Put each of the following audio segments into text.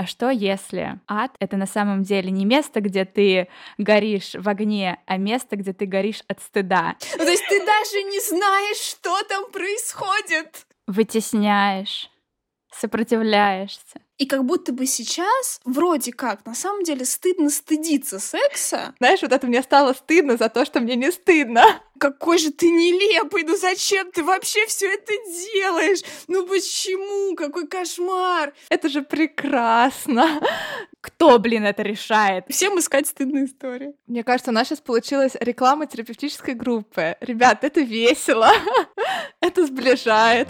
А что если ад — это на самом деле не место, где ты горишь в огне, а место, где ты горишь от стыда? Ну, то есть ты даже не знаешь, что там происходит. Вытесняешь, сопротивляешься. И как будто бы сейчас, вроде как, на самом деле стыдно стыдиться секса. Знаешь, вот это мне стало стыдно за то, что мне не стыдно. Какой же ты нелепый, ну зачем ты вообще все это делаешь? Ну почему? Какой кошмар! Это же прекрасно. Кто, блин, это решает? Всем искать стыдные истории. Мне кажется, у нас сейчас получилась реклама терапевтической группы. Ребят, это весело. это сближает.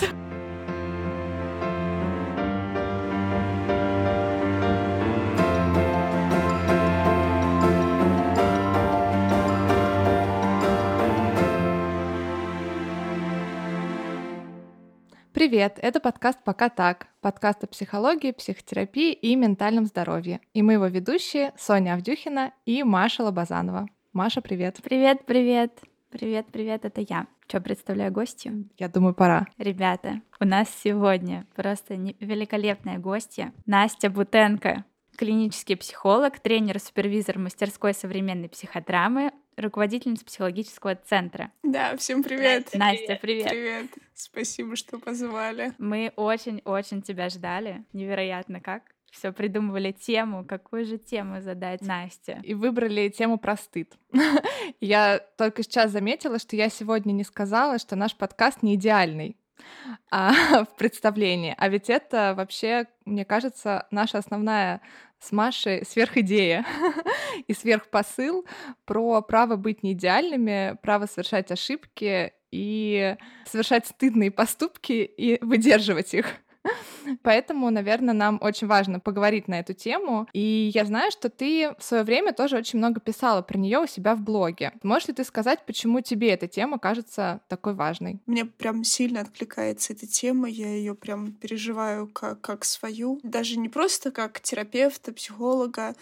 Привет, это подкаст «Пока так», подкаст о психологии, психотерапии и ментальном здоровье. И мы его ведущие Соня Авдюхина и Маша Лобазанова. Маша, привет. Привет, привет. Привет, привет, это я. Что, представляю гостью? Я думаю, пора. Ребята, у нас сегодня просто великолепная гостья Настя Бутенко, клинический психолог, тренер, супервизор мастерской современной психодрамы, руководительница психологического центра. Да, всем привет. Настя, привет. Привет. Спасибо, что позвали. Мы очень-очень тебя ждали. Невероятно как. Все придумывали тему, какую же тему задать Насте. И выбрали тему про стыд. я только сейчас заметила, что я сегодня не сказала, что наш подкаст не идеальный а, в представлении. А ведь это вообще, мне кажется, наша основная с Машей сверхидея и сверхпосыл про право быть не идеальными, право совершать ошибки и совершать стыдные поступки и выдерживать их. Поэтому, наверное, нам очень важно поговорить на эту тему. И я знаю, что ты в свое время тоже очень много писала про нее у себя в блоге. Можешь ли ты сказать, почему тебе эта тема кажется такой важной? Мне прям сильно откликается эта тема, я ее прям переживаю как, как свою. Даже не просто как терапевта, психолога,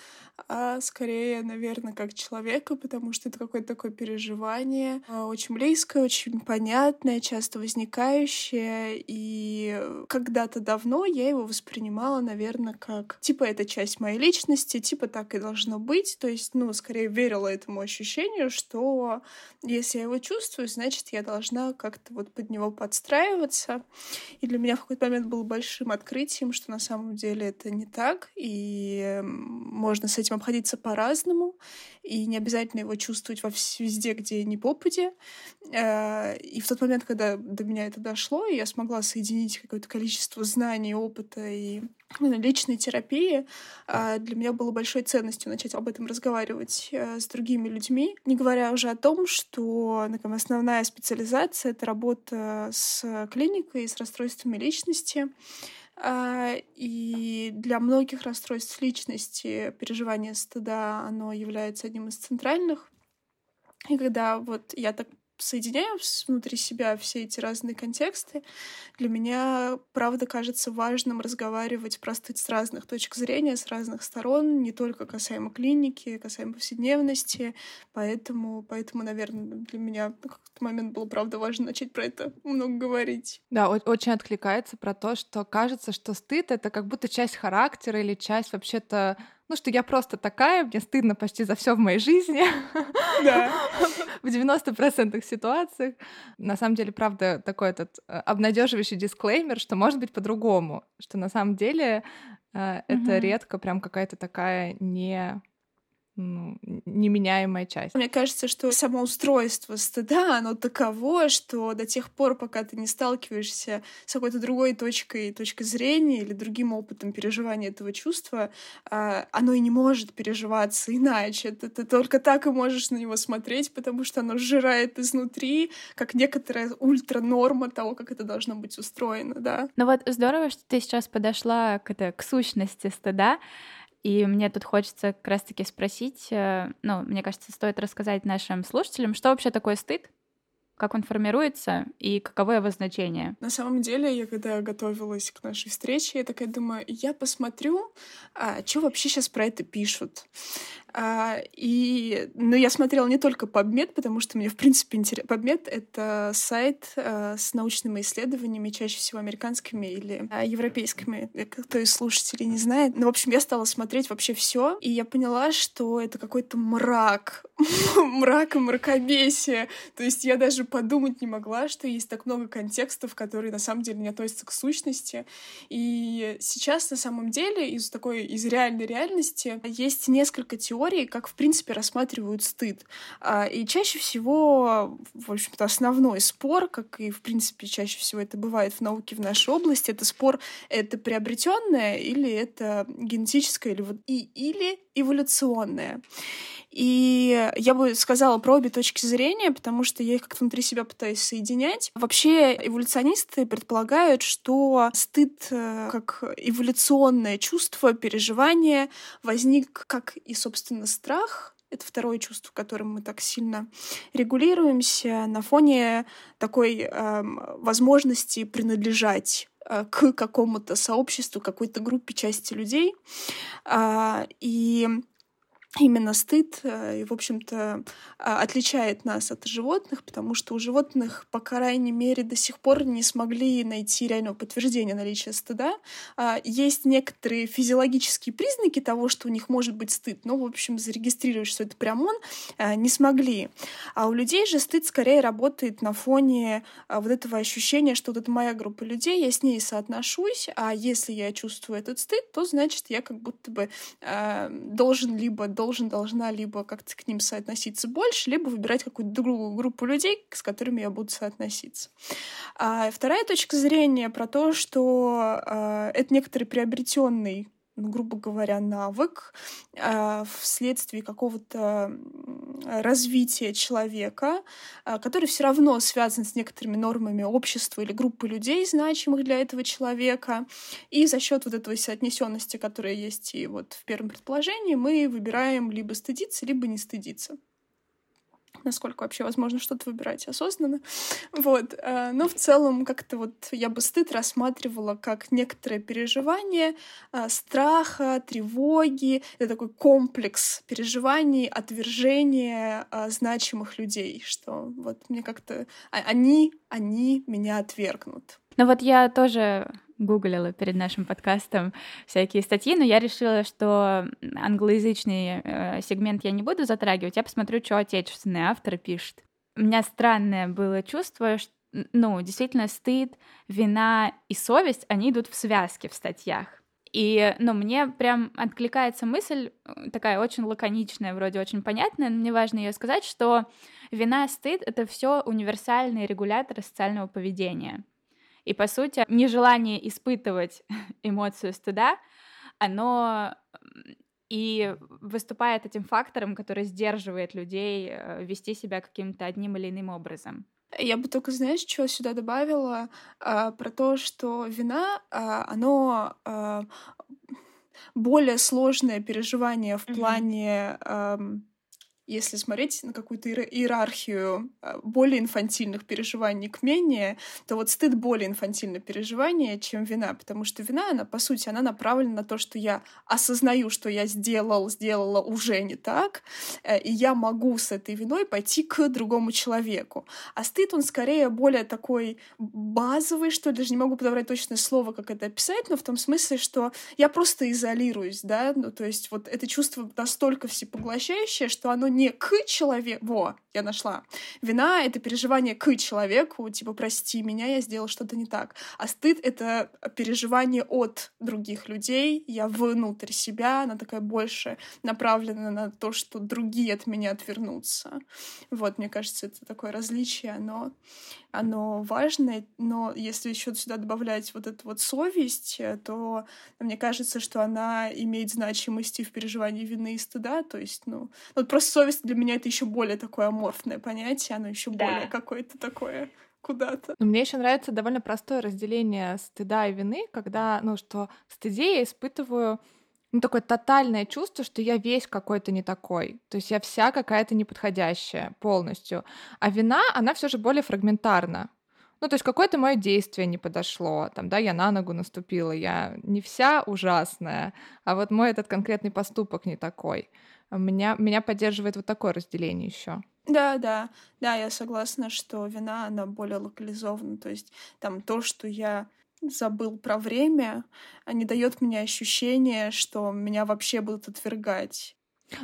а скорее, наверное, как человека, потому что это какое-то такое переживание, а, очень близкое, очень понятное, часто возникающее, и когда-то давно я его воспринимала, наверное, как типа это часть моей личности, типа так и должно быть, то есть, ну, скорее верила этому ощущению, что если я его чувствую, значит, я должна как-то вот под него подстраиваться, и для меня в какой-то момент был большим открытием, что на самом деле это не так, и можно с этим обходиться по-разному, и не обязательно его чувствовать во везде, где не попади. Э, и в тот момент, когда до меня это дошло, я смогла соединить какое-то количество знаний, опыта и ну, личной терапии, э, для меня было большой ценностью начать об этом разговаривать э, с другими людьми, не говоря уже о том, что ну, основная специализация — это работа с клиникой, с расстройствами личности, а, и для многих расстройств личности переживание стыда, оно является одним из центральных. И когда вот я так соединяю внутри себя все эти разные контексты, для меня, правда, кажется важным разговаривать просто с разных точек зрения, с разных сторон, не только касаемо клиники, касаемо повседневности. Поэтому, поэтому наверное, для меня на какой-то момент было, правда, важно начать про это много говорить. Да, очень откликается про то, что кажется, что стыд — это как будто часть характера или часть вообще-то ну, что я просто такая, мне стыдно почти за все в моей жизни. Да. в 90% ситуациях. На самом деле, правда, такой этот э, обнадеживающий дисклеймер, что может быть по-другому, что на самом деле э, это редко прям какая-то такая не ну, неменяемая часть. Мне кажется, что само устройство стыда, оно таково, что до тех пор, пока ты не сталкиваешься с какой-то другой точкой, точкой зрения или другим опытом переживания этого чувства, а, оно и не может переживаться иначе. Ты, ты только так и можешь на него смотреть, потому что оно сжирает изнутри, как некоторая ультранорма того, как это должно быть устроено, да. Ну вот здорово, что ты сейчас подошла к, это, к сущности стыда, и мне тут хочется как раз-таки спросить, э, ну, мне кажется, стоит рассказать нашим слушателям, что вообще такое стыд, как он формируется и каково его значение? На самом деле, я когда готовилась к нашей встрече, я такая думаю, я посмотрю, а, что вообще сейчас про это пишут. А, и, но я смотрела не только PubMed, потому что мне, в принципе, интересно. PubMed — это сайт а, с научными исследованиями, чаще всего американскими или а, европейскими. Э, кто из слушателей не знает. Ну, в общем, я стала смотреть вообще все, и я поняла, что это какой-то мрак. мрак и мракобесие. То есть я даже подумать не могла, что есть так много контекстов, которые на самом деле не относятся к сущности. И сейчас, на самом деле, из такой, из реальной реальности есть несколько теорий, как, в принципе, рассматривают стыд. А, и чаще всего, в общем-то, основной спор, как и, в принципе, чаще всего это бывает в науке в нашей области, это спор, это приобретенное или это генетическое или, и, или эволюционное. И я бы сказала про обе точки зрения, потому что я их как-то внутри себя пытаюсь соединять. Вообще эволюционисты предполагают, что стыд э, как эволюционное чувство, переживание возник как и, собственно, страх, это второе чувство, которым мы так сильно регулируемся на фоне такой э, возможности принадлежать э, к какому-то сообществу, какой-то группе части людей. Э, и именно стыд, э, и, в общем-то, а, отличает нас от животных, потому что у животных, по крайней мере, до сих пор не смогли найти реального подтверждения наличия стыда. А, есть некоторые физиологические признаки того, что у них может быть стыд, но, в общем, зарегистрировать, что это прям он, а, не смогли. А у людей же стыд скорее работает на фоне вот этого ощущения, что вот это моя группа людей, я с ней соотношусь, а если я чувствую этот стыд, то значит я как будто бы должен либо должен, должна либо как-то к ним соотноситься больше, либо выбирать какую-то другую группу людей, с которыми я буду соотноситься. А вторая точка зрения про то, что э, это некоторый приобретенный грубо говоря, навык э, вследствие какого-то развития человека, э, который все равно связан с некоторыми нормами общества или группы людей, значимых для этого человека. И за счет вот этой соотнесенности, которая есть и вот в первом предположении, мы выбираем либо стыдиться, либо не стыдиться насколько вообще возможно что-то выбирать осознанно. Вот. Э, но в целом как-то вот я бы стыд рассматривала как некоторое переживание э, страха, тревоги. Это такой комплекс переживаний, отвержения э, значимых людей, что вот мне как-то а, они, они меня отвергнут. Ну вот я тоже гуглила перед нашим подкастом всякие статьи, но я решила, что англоязычный э, сегмент я не буду затрагивать, я посмотрю, что отечественные авторы пишут. У меня странное было чувство, что ну, действительно, стыд, вина и совесть, они идут в связке в статьях. И, ну, мне прям откликается мысль, э, такая очень лаконичная, вроде очень понятная, но мне важно ее сказать, что вина, стыд — это все универсальные регуляторы социального поведения. И, по сути, нежелание испытывать эмоцию стыда, оно и выступает этим фактором, который сдерживает людей э, вести себя каким-то одним или иным образом. Я бы только, знаешь, что сюда добавила а, про то, что вина, а, оно а, более сложное переживание в mm-hmm. плане а, если смотреть на какую-то иерархию а, более инфантильных переживаний к менее, то вот стыд более инфантильное переживание, чем вина, потому что вина, она, по сути, она направлена на то, что я осознаю, что я сделал, сделала уже не так, э, и я могу с этой виной пойти к другому человеку. А стыд, он скорее более такой базовый, что ли, даже не могу подобрать точное слово, как это описать, но в том смысле, что я просто изолируюсь, да, ну, то есть вот это чувство настолько всепоглощающее, что оно не к человеку. Во, я нашла. Вина — это переживание к человеку, типа, прости меня, я сделал что-то не так. А стыд — это переживание от других людей, я внутрь себя, она такая больше направлена на то, что другие от меня отвернутся. Вот, мне кажется, это такое различие, оно оно важное, но если еще сюда добавлять вот эту вот совесть, то мне кажется, что она имеет значимость и в переживании вины и стыда, то есть, ну, ну вот просто совесть для меня это еще более такое аморфное понятие, оно еще да. более какое-то такое куда-то. Но мне еще нравится довольно простое разделение стыда и вины, когда, ну, что в стыде я испытываю ну, такое тотальное чувство, что я весь какой-то не такой. То есть я вся какая-то неподходящая полностью. А вина, она все же более фрагментарна. Ну, то есть какое-то мое действие не подошло, там, да, я на ногу наступила, я не вся ужасная, а вот мой этот конкретный поступок не такой. Меня, меня поддерживает вот такое разделение еще. Да, да, да, я согласна, что вина, она более локализована. То есть там то, что я забыл про время, а не дает мне ощущение, что меня вообще будут отвергать.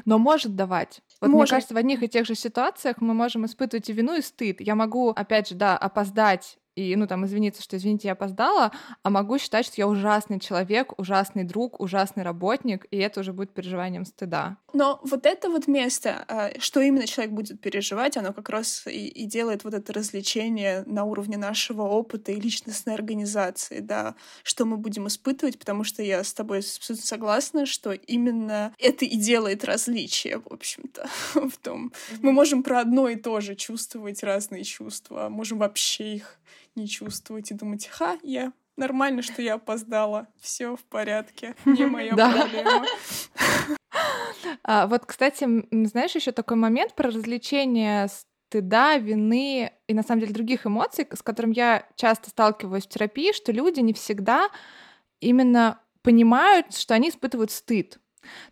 Но может давать. Вот может. мне кажется, в одних и тех же ситуациях мы можем испытывать и вину, и стыд. Я могу, опять же, да, опоздать и, ну, там, извиниться, что, извините, я опоздала, а могу считать, что я ужасный человек, ужасный друг, ужасный работник, и это уже будет переживанием стыда. Но вот это вот место, а, что именно человек будет переживать, оно как раз и, и делает вот это развлечение на уровне нашего опыта и личностной организации, да, что мы будем испытывать, потому что я с тобой абсолютно согласна, что именно это и делает различие, в общем-то, в том. Мы можем про одно и то же чувствовать разные чувства, можем вообще их не чувствовать и думать, ха, я нормально, что я опоздала, все в порядке, не моя проблема. А, вот, кстати, знаешь, еще такой момент про развлечение стыда, вины и, на самом деле, других эмоций, с которым я часто сталкиваюсь в терапии, что люди не всегда именно понимают, что они испытывают стыд.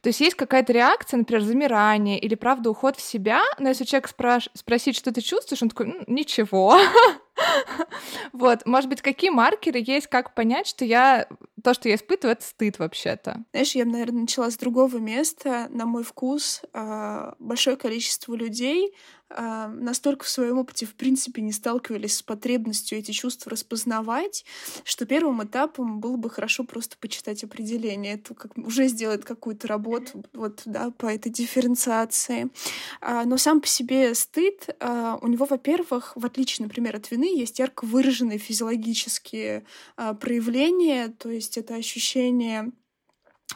То есть есть какая-то реакция, например, замирание или, правда, уход в себя, но если человек спраш- спросить, что ты чувствуешь, он такой, ничего. Вот, может быть, какие маркеры есть, как понять, что я то, что я испытываю, это стыд вообще-то. Знаешь, я, наверное, начала с другого места. На мой вкус а, большое количество людей а, настолько в своем опыте, в принципе, не сталкивались с потребностью эти чувства распознавать, что первым этапом было бы хорошо просто почитать определение. Это как, уже сделает какую-то работу вот, да, по этой дифференциации. А, но сам по себе стыд, у него, во-первых, в отличие, например, от вины, есть ярко выраженные физиологические проявления, то есть есть это ощущение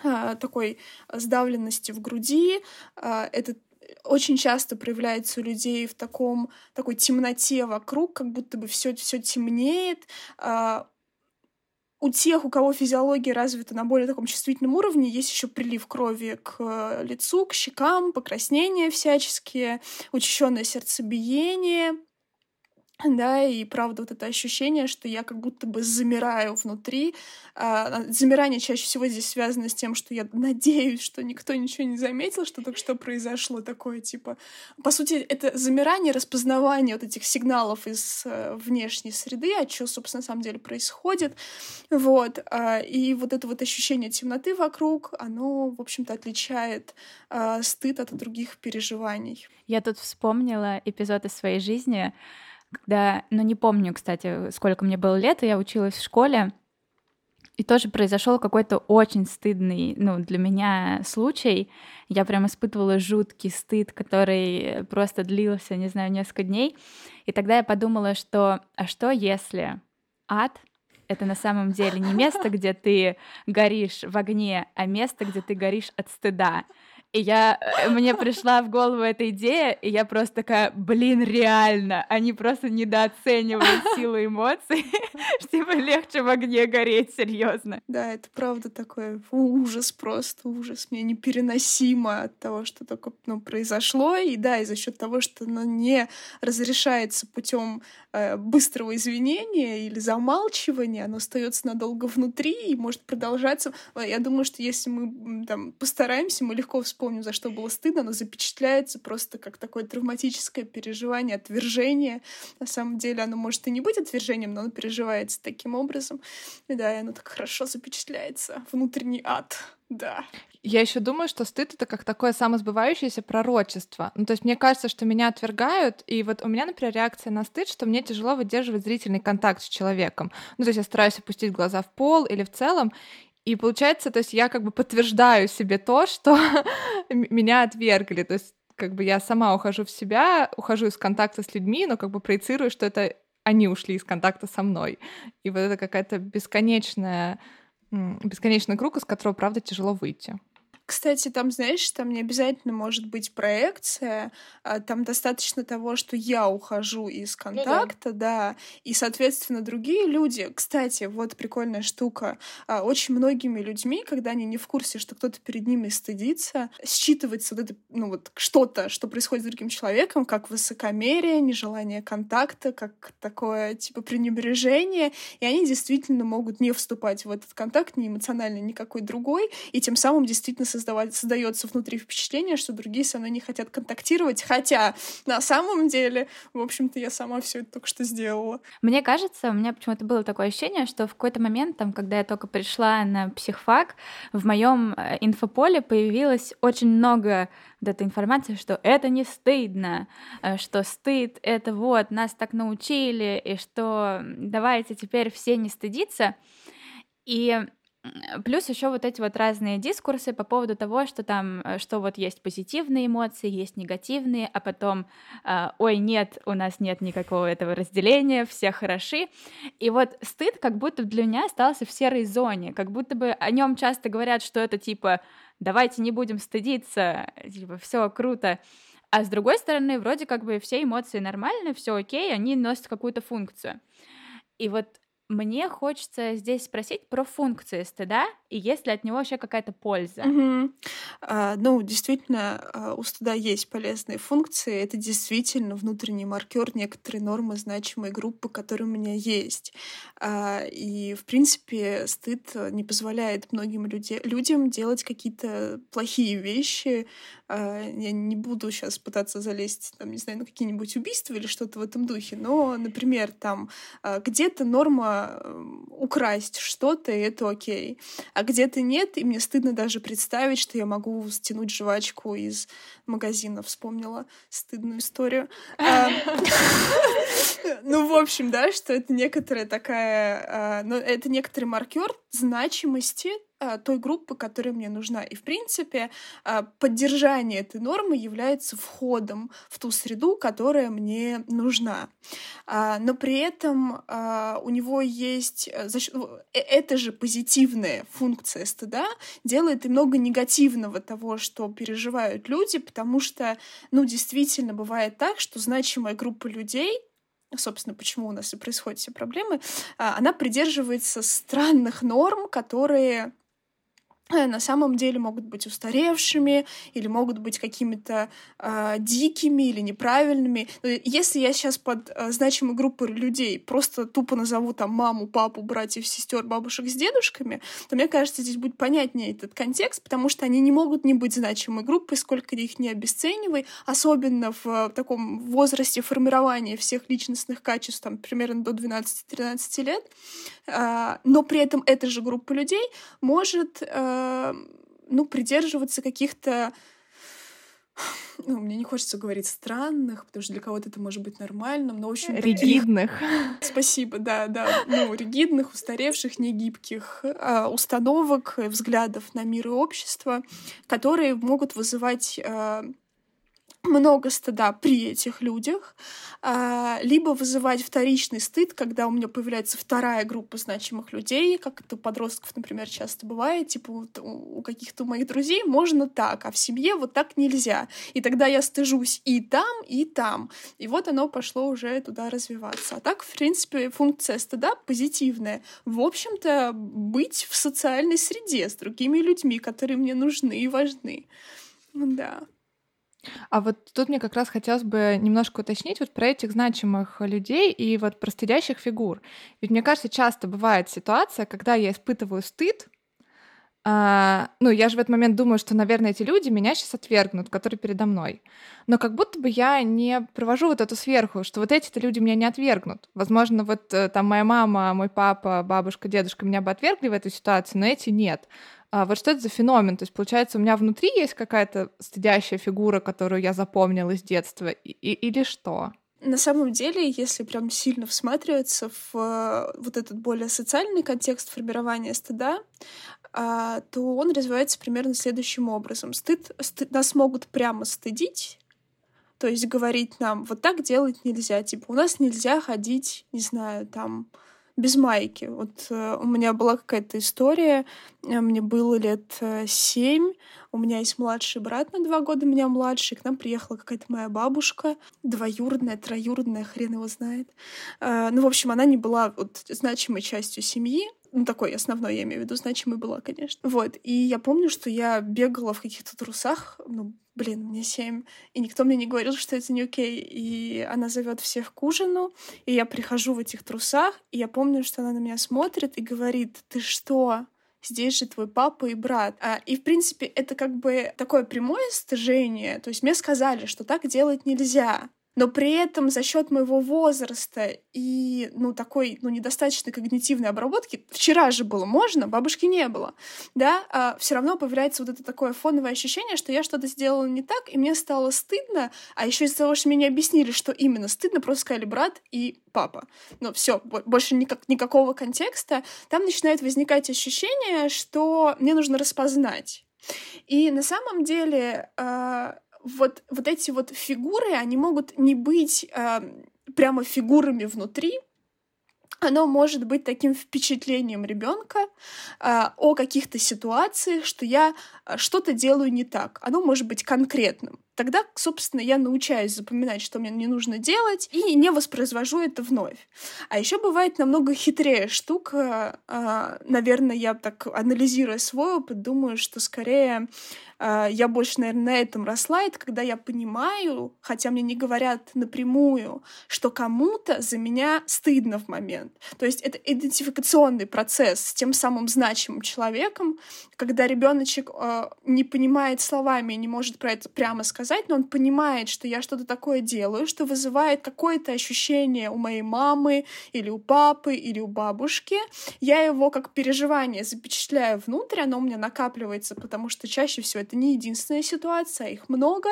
а, такой сдавленности в груди, а, это очень часто проявляется у людей в таком такой темноте вокруг, как будто бы все все темнеет. А, у тех, у кого физиология развита на более таком чувствительном уровне, есть еще прилив крови к лицу, к щекам, покраснения всяческие, учащенное сердцебиение да, и правда вот это ощущение, что я как будто бы замираю внутри. А, замирание чаще всего здесь связано с тем, что я надеюсь, что никто ничего не заметил, что только что произошло такое, типа... По сути, это замирание, распознавание вот этих сигналов из э, внешней среды, а что, собственно, на самом деле происходит. Вот. А, и вот это вот ощущение темноты вокруг, оно, в общем-то, отличает а, стыд от других переживаний. Я тут вспомнила эпизод из своей жизни, когда, ну не помню, кстати, сколько мне было лет, и я училась в школе, и тоже произошел какой-то очень стыдный, ну, для меня случай. Я прям испытывала жуткий стыд, который просто длился, не знаю, несколько дней. И тогда я подумала, что, а что если ад — это на самом деле не место, где ты горишь в огне, а место, где ты горишь от стыда. И я, э, мне пришла в голову эта идея, и я просто такая, блин, реально, они просто недооценивают силу эмоций, что типа легче в огне гореть, серьезно. Да, это правда такой ужас просто, ужас. Мне непереносимо от того, что только ну, произошло, и да, и за счет того, что оно не разрешается путем э, быстрого извинения или замалчивания, оно остается надолго внутри и может продолжаться. Я думаю, что если мы там постараемся, мы легко вспомним помню, за что было стыдно, но запечатляется просто как такое травматическое переживание, отвержение. На самом деле оно может и не быть отвержением, но оно переживается таким образом. И да, и оно так хорошо запечатляется. Внутренний ад. Да. Я еще думаю, что стыд это как такое самосбывающееся пророчество. Ну, то есть мне кажется, что меня отвергают, и вот у меня, например, реакция на стыд, что мне тяжело выдерживать зрительный контакт с человеком. Ну, то есть я стараюсь опустить глаза в пол или в целом, и получается, то есть я как бы подтверждаю себе то, что меня отвергли. То есть как бы я сама ухожу в себя, ухожу из контакта с людьми, но как бы проецирую, что это они ушли из контакта со мной. И вот это какая-то бесконечная, бесконечный круг, из которого, правда, тяжело выйти. Кстати, там, знаешь, там не обязательно может быть проекция, а там достаточно того, что я ухожу из контакта, ну, да. да, и, соответственно, другие люди, кстати, вот прикольная штука, а, очень многими людьми, когда они не в курсе, что кто-то перед ними стыдится, считывается вот это, ну вот что-то, что происходит с другим человеком, как высокомерие, нежелание контакта, как такое, типа, пренебрежение, и они действительно могут не вступать в этот контакт, ни эмоционально, никакой другой, и тем самым действительно создавать, создается внутри впечатление, что другие со мной не хотят контактировать, хотя на самом деле, в общем-то, я сама все это только что сделала. Мне кажется, у меня почему-то было такое ощущение, что в какой-то момент, там, когда я только пришла на психфак, в моем э, инфополе появилось очень много вот этой информации, что это не стыдно, э, что стыд — это вот, нас так научили, и что давайте теперь все не стыдиться. И Плюс еще вот эти вот разные дискурсы по поводу того, что там, э, что вот есть позитивные эмоции, есть негативные, а потом, э, ой, нет, у нас нет никакого этого разделения, все хороши. И вот стыд как будто для меня остался в серой зоне, как будто бы о нем часто говорят, что это типа, давайте не будем стыдиться, типа, все круто. А с другой стороны, вроде как бы все эмоции нормальны, все окей, они носят какую-то функцию. И вот мне хочется здесь спросить про функции стыда и есть ли от него вообще какая-то польза. Угу. А, ну, действительно, а, у стыда есть полезные функции. Это действительно внутренний маркер некоторые нормы значимой группы, которые у меня есть. А, и, в принципе, стыд не позволяет многим люди, людям делать какие-то плохие вещи. А, я не буду сейчас пытаться залезть, там, не знаю, на какие-нибудь убийства или что-то в этом духе, но, например, там а, где-то норма украсть что-то, и это окей. А где-то нет, и мне стыдно даже представить, что я могу стянуть жвачку из магазина. Вспомнила стыдную историю. Ну, в общем, да, что это некоторая такая... А, ну, это некоторый маркер значимости а, той группы, которая мне нужна. И, в принципе, а, поддержание этой нормы является входом в ту среду, которая мне нужна. А, но при этом у него есть... Э, э, эта же позитивная функция стыда делает и много негативного того, что переживают люди, потому что, ну, действительно бывает так, что значимая группа людей собственно, почему у нас и происходят все проблемы, она придерживается странных норм, которые на самом деле могут быть устаревшими или могут быть какими-то э, дикими или неправильными. Если я сейчас под э, значимой группой людей просто тупо назову там маму, папу, братьев, сестер, бабушек с дедушками, то мне кажется, здесь будет понятнее этот контекст, потому что они не могут не быть значимой группой, сколько их не обесценивай, особенно в э, таком возрасте формирования всех личностных качеств, там, примерно до 12-13 лет. Э, но при этом эта же группа людей может э, ну, придерживаться каких-то ну, мне не хочется говорить странных, потому что для кого-то это может быть нормальным, но, в общем... Ригидных. Таких... Спасибо, да, да. Ну, ригидных, устаревших, негибких а, установок, взглядов на мир и общество, которые могут вызывать а, много стыда при этих людях, а, либо вызывать вторичный стыд, когда у меня появляется вторая группа значимых людей, как это у подростков, например, часто бывает, типа вот у каких-то моих друзей можно так, а в семье вот так нельзя. И тогда я стыжусь и там, и там. И вот оно пошло уже туда развиваться. А так, в принципе, функция стыда позитивная. В общем-то, быть в социальной среде с другими людьми, которые мне нужны и важны. Да. А вот тут мне как раз хотелось бы немножко уточнить вот про этих значимых людей и вот про стыдящих фигур. Ведь мне кажется, часто бывает ситуация, когда я испытываю стыд, а, ну, я же в этот момент думаю, что, наверное, эти люди меня сейчас отвергнут, которые передо мной. Но как будто бы я не провожу вот эту сверху, что вот эти-то люди меня не отвергнут. Возможно, вот э, там моя мама, мой папа, бабушка, дедушка меня бы отвергли в этой ситуации, но эти нет. А вот что это за феномен? То есть, получается, у меня внутри есть какая-то стыдящая фигура, которую я запомнила с детства, и, или что? На самом деле, если прям сильно всматриваться в э, вот этот более социальный контекст формирования стыда, а, то он развивается примерно следующим образом. Стыд, стыд нас могут прямо стыдить, то есть говорить нам, вот так делать нельзя. Типа, у нас нельзя ходить, не знаю, там, без майки. Вот э, у меня была какая-то история, э, мне было лет э, семь, у меня есть младший брат на два года, меня младший, к нам приехала какая-то моя бабушка, двоюродная, троюродная, хрен его знает. Ну, в общем, она не была вот значимой частью семьи, ну, такой основной, я имею в виду, значимой была, конечно. Вот, и я помню, что я бегала в каких-то трусах, ну, блин, мне семь, и никто мне не говорил, что это не окей. И она зовет всех к ужину, и я прихожу в этих трусах, и я помню, что она на меня смотрит и говорит, ты что? Здесь же твой папа и брат. А, и, в принципе, это как бы такое прямое стыжение. То есть мне сказали, что так делать нельзя но при этом за счет моего возраста и, ну, такой, ну, недостаточной когнитивной обработки, вчера же было можно, бабушки не было, да, а все равно появляется вот это такое фоновое ощущение, что я что-то сделала не так, и мне стало стыдно, а еще из-за того, что мне не объяснили, что именно стыдно, просто сказали брат и папа. Ну, все, больше никак, никакого контекста. Там начинает возникать ощущение, что мне нужно распознать. И на самом деле э, вот, вот эти вот фигуры, они могут не быть э, прямо фигурами внутри, оно может быть таким впечатлением ребенка э, о каких-то ситуациях, что я э, что-то делаю не так. Оно может быть конкретным. Тогда, собственно, я научаюсь запоминать, что мне не нужно делать, и не воспроизвожу это вновь. А еще бывает намного хитрее штука. Э, наверное, я так анализируя свой опыт, думаю, что скорее а, я больше, наверное, на этом росла, это когда я понимаю, хотя мне не говорят напрямую, что кому-то за меня стыдно в момент. То есть это идентификационный процесс с тем самым значимым человеком, когда ребеночек э, не понимает словами и не может про это прямо сказать, но он понимает, что я что-то такое делаю, что вызывает какое-то ощущение у моей мамы или у папы или у бабушки. Я его как переживание запечатляю внутрь, оно у меня накапливается, потому что чаще всего это не единственная ситуация, их много.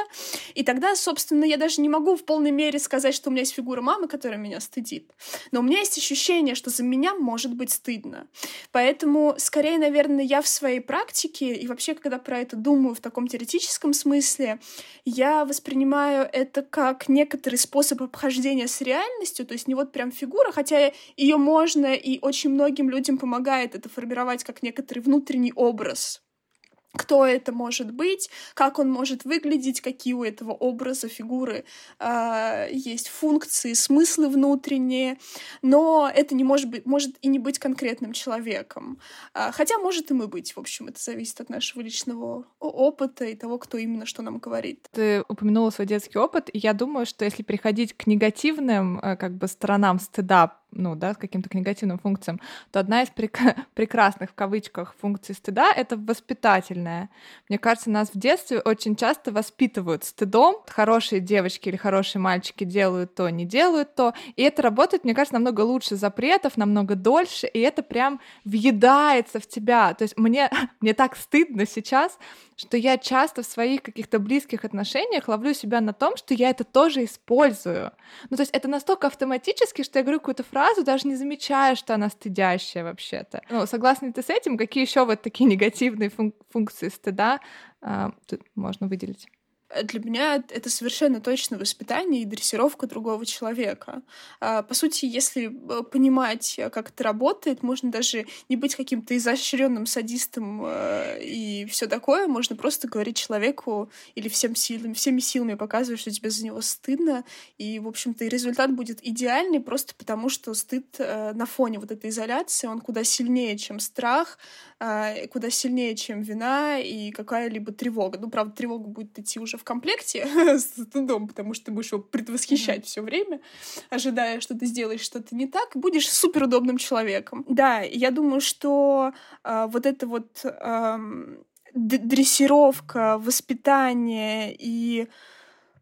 И тогда, собственно, я даже не могу в полной мере сказать, что у меня есть фигура мамы, которая меня стыдит. Но у меня есть ощущение, что за меня может быть стыдно. Поэтому, скорее, наверное, я в своей практике и вообще, когда про это думаю в таком теоретическом смысле, я воспринимаю это как некоторый способ обхождения с реальностью, то есть не вот прям фигура, хотя ее можно и очень многим людям помогает это формировать как некоторый внутренний образ кто это может быть, как он может выглядеть, какие у этого образа, фигуры э, есть функции, смыслы внутренние, но это не может быть, может и не быть конкретным человеком. Э, хотя может и мы быть, в общем, это зависит от нашего личного опыта и того, кто именно что нам говорит. Ты упомянула свой детский опыт, и я думаю, что если приходить к негативным э, как бы сторонам стыда ну, да, с каким-то негативным функциям, то одна из прек- прекрасных, в кавычках, функций стыда — это воспитательная. Мне кажется, нас в детстве очень часто воспитывают стыдом. Хорошие девочки или хорошие мальчики делают то, не делают то. И это работает, мне кажется, намного лучше запретов, намного дольше, и это прям въедается в тебя. То есть мне, мне так стыдно сейчас, что я часто в своих каких-то близких отношениях ловлю себя на том, что я это тоже использую. Ну, то есть это настолько автоматически, что я говорю какую-то фразу, даже не замечая, что она стыдящая вообще-то. Ну, согласна ли ты с этим? Какие еще вот такие негативные функ- функции стыда э, тут можно выделить? Для меня это совершенно точно воспитание и дрессировка другого человека. А, по сути, если э, понимать, э, как это работает, можно даже не быть каким-то изощренным садистом э, и все такое, можно просто говорить человеку или всем силами, всеми силами показывать, что тебе за него стыдно, и, в общем-то, и результат будет идеальный просто потому, что стыд на фоне вот этой изоляции, он куда сильнее, чем страх, а, куда сильнее, чем вина и какая-либо тревога. Ну, правда, тревога будет идти уже в комплекте с стыдом, потому что ты будешь его предвосхищать mm-hmm. все время, ожидая, что ты сделаешь что-то не так, будешь суперудобным человеком. Да, я думаю, что э, вот это вот э, дрессировка, воспитание и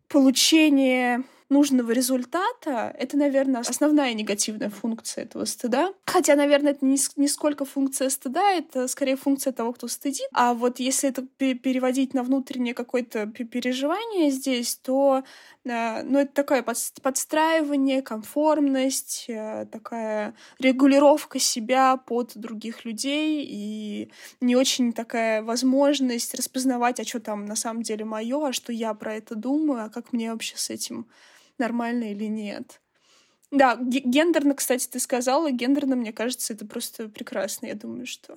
получение нужного результата, это, наверное, основная негативная функция этого стыда. Хотя, наверное, это не, не сколько функция стыда, это скорее функция того, кто стыдит. А вот если это переводить на внутреннее какое-то переживание здесь, то э, ну, это такое подстраивание, конформность, э, такая регулировка себя под других людей и не очень такая возможность распознавать, а что там на самом деле мое, а что я про это думаю, а как мне вообще с этим нормально или нет. Да, гендерно, кстати, ты сказала, гендерно, мне кажется, это просто прекрасно. Я думаю, что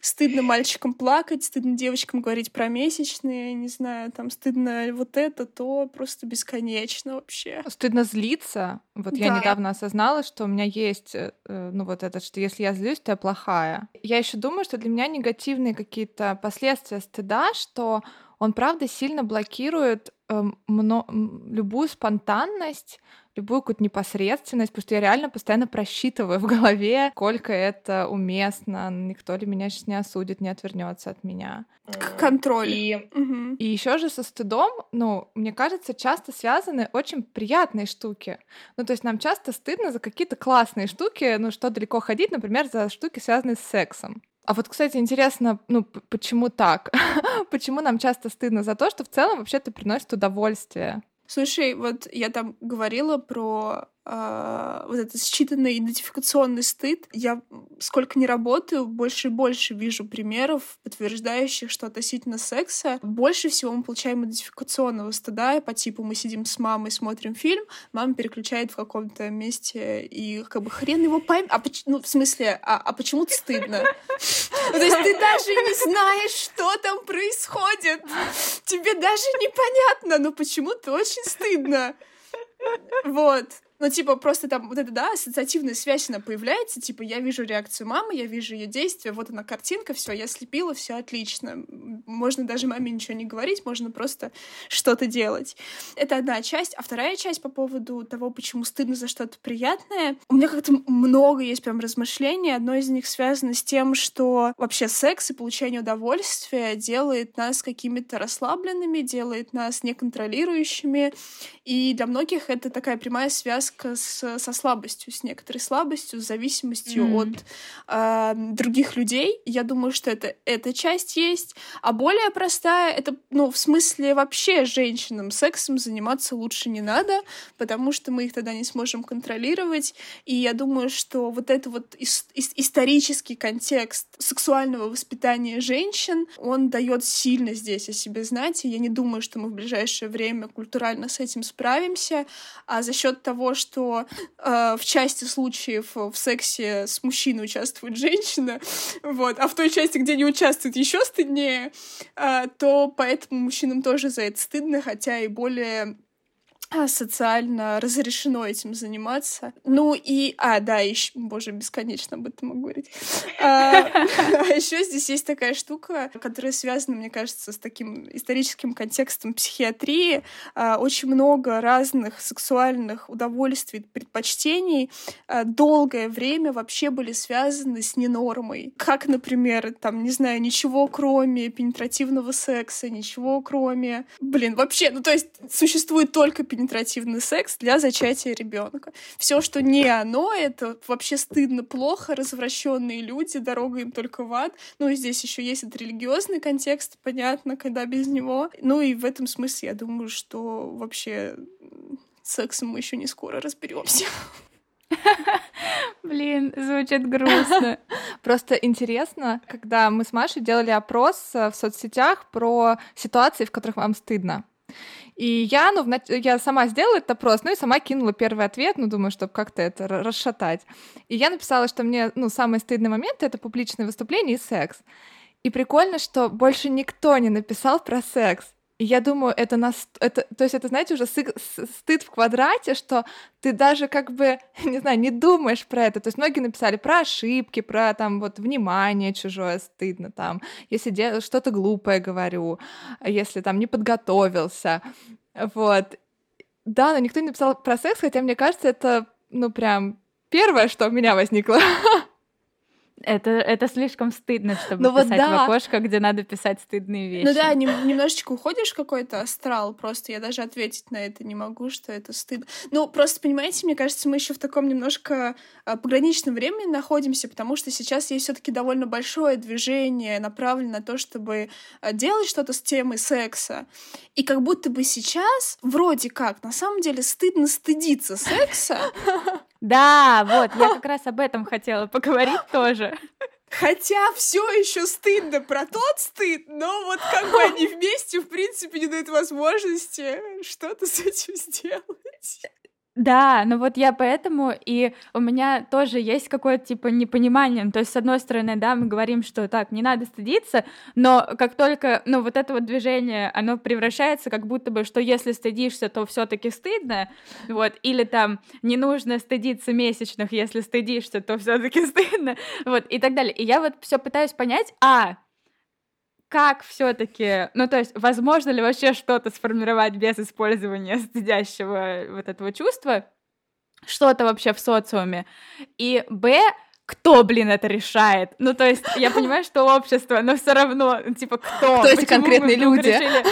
стыдно мальчикам плакать, стыдно девочкам говорить про месячные, не знаю, там стыдно вот это, то просто бесконечно вообще. Стыдно злиться. Вот да. я недавно осознала, что у меня есть, э, ну вот это, что если я злюсь, то я плохая. Я еще думаю, что для меня негативные какие-то последствия стыда, что он правда сильно блокирует э, мно, любую спонтанность, любую какую-то непосредственность, потому что я реально постоянно просчитываю в голове, сколько это уместно, никто ли меня сейчас не осудит, не отвернется от меня. Контроль. И, угу. и еще же со стыдом, ну, мне кажется, часто связаны очень приятные штуки. Ну, то есть нам часто стыдно за какие-то классные штуки, ну, что далеко ходить, например, за штуки, связанные с сексом. А вот, кстати, интересно, ну, почему так? почему нам часто стыдно за то, что в целом вообще-то приносит удовольствие? Слушай, вот я там говорила про э, вот этот считанный идентификационный стыд. Я сколько не работаю, больше и больше вижу примеров, подтверждающих, что относительно секса больше всего мы получаем идентификационного стыда по типу мы сидим с мамой, смотрим фильм, мама переключает в каком-то месте, и как бы хрен его поймет. А, ну, в смысле, а, а почему стыдно? Ну, то есть ты даже не знаешь, что там происходит. Тебе даже непонятно, но почему-то очень стыдно. Вот. Ну, типа, просто там вот эта, да, ассоциативная связь, она появляется, типа, я вижу реакцию мамы, я вижу ее действия, вот она картинка, все, я слепила, все отлично. Можно даже маме ничего не говорить, можно просто что-то делать. Это одна часть. А вторая часть по поводу того, почему стыдно за что-то приятное. У меня как-то много есть прям размышлений. Одно из них связано с тем, что вообще секс и получение удовольствия делает нас какими-то расслабленными, делает нас неконтролирующими. И для многих это такая прямая связь связка с, со слабостью, с некоторой слабостью, с зависимостью mm. от э, других людей. Я думаю, что это эта часть есть. А более простая, это, ну, в смысле вообще женщинам сексом заниматься лучше не надо, потому что мы их тогда не сможем контролировать. И я думаю, что вот это вот ис- ис- исторический контекст сексуального воспитания женщин, он дает сильно здесь о себе знать. И я не думаю, что мы в ближайшее время культурально с этим справимся. А за счет того, что э, в части случаев в сексе с мужчиной участвует женщина, вот, а в той части, где не участвует, еще стыднее, э, то поэтому мужчинам тоже за это стыдно, хотя и более социально разрешено этим заниматься. Ну и, а, да, еще, боже, бесконечно об этом могу говорить. А, а еще здесь есть такая штука, которая связана, мне кажется, с таким историческим контекстом психиатрии. А, очень много разных сексуальных удовольствий, предпочтений долгое время вообще были связаны с ненормой. Как, например, там, не знаю, ничего кроме пенетративного секса, ничего кроме... Блин, вообще, ну то есть существует только пенетративный пенетративный секс для зачатия ребенка. Все, что не оно, это вообще стыдно, плохо, развращенные люди, дорога им только в ад. Ну и здесь еще есть этот религиозный контекст, понятно, когда без него. Ну и в этом смысле я думаю, что вообще с сексом мы еще не скоро разберемся. Блин, звучит грустно. Просто интересно, когда мы с Машей делали опрос э, в соцсетях про ситуации, в которых вам стыдно. И я, ну, я сама сделала этот опрос, ну и сама кинула первый ответ, ну, думаю, чтобы как-то это расшатать. И я написала, что мне, ну, самый стыдный момент — это публичное выступление и секс. И прикольно, что больше никто не написал про секс. Я думаю, это, нас, это то есть это, знаете, уже стыд в квадрате, что ты даже как бы, не знаю, не думаешь про это. То есть многие написали про ошибки, про там вот внимание чужое стыдно там, если что-то глупое говорю, если там не подготовился, вот. Да, но никто не написал про секс, хотя мне кажется, это, ну, прям первое, что у меня возникло. Это, это слишком стыдно, чтобы ну, писать вот да. в окошко, где надо писать стыдные вещи. Ну да, нем, немножечко уходишь в какой-то астрал, просто я даже ответить на это не могу, что это стыдно. Ну, просто, понимаете, мне кажется, мы еще в таком немножко а, пограничном времени находимся, потому что сейчас есть все таки довольно большое движение, направленное на то, чтобы а, делать что-то с темой секса. И как будто бы сейчас, вроде как, на самом деле стыдно стыдиться секса, Да, вот, я как раз об этом хотела поговорить тоже. Хотя все еще стыдно про тот стыд, но вот как бы они вместе, в принципе, не дают возможности что-то с этим сделать. Да, ну вот я поэтому, и у меня тоже есть какое-то типа непонимание. Ну, то есть, с одной стороны, да, мы говорим, что так, не надо стыдиться, но как только, ну, вот это вот движение, оно превращается как будто бы, что если стыдишься, то все таки стыдно, вот, или там не нужно стыдиться месячных, если стыдишься, то все таки стыдно, вот, и так далее. И я вот все пытаюсь понять, а, как все-таки, ну то есть, возможно ли вообще что-то сформировать без использования стыдящего вот этого чувства, что-то вообще в социуме, и б кто, блин, это решает? Ну, то есть, я понимаю, что общество, но все равно, типа, кто? Кто эти конкретные люди? Решили...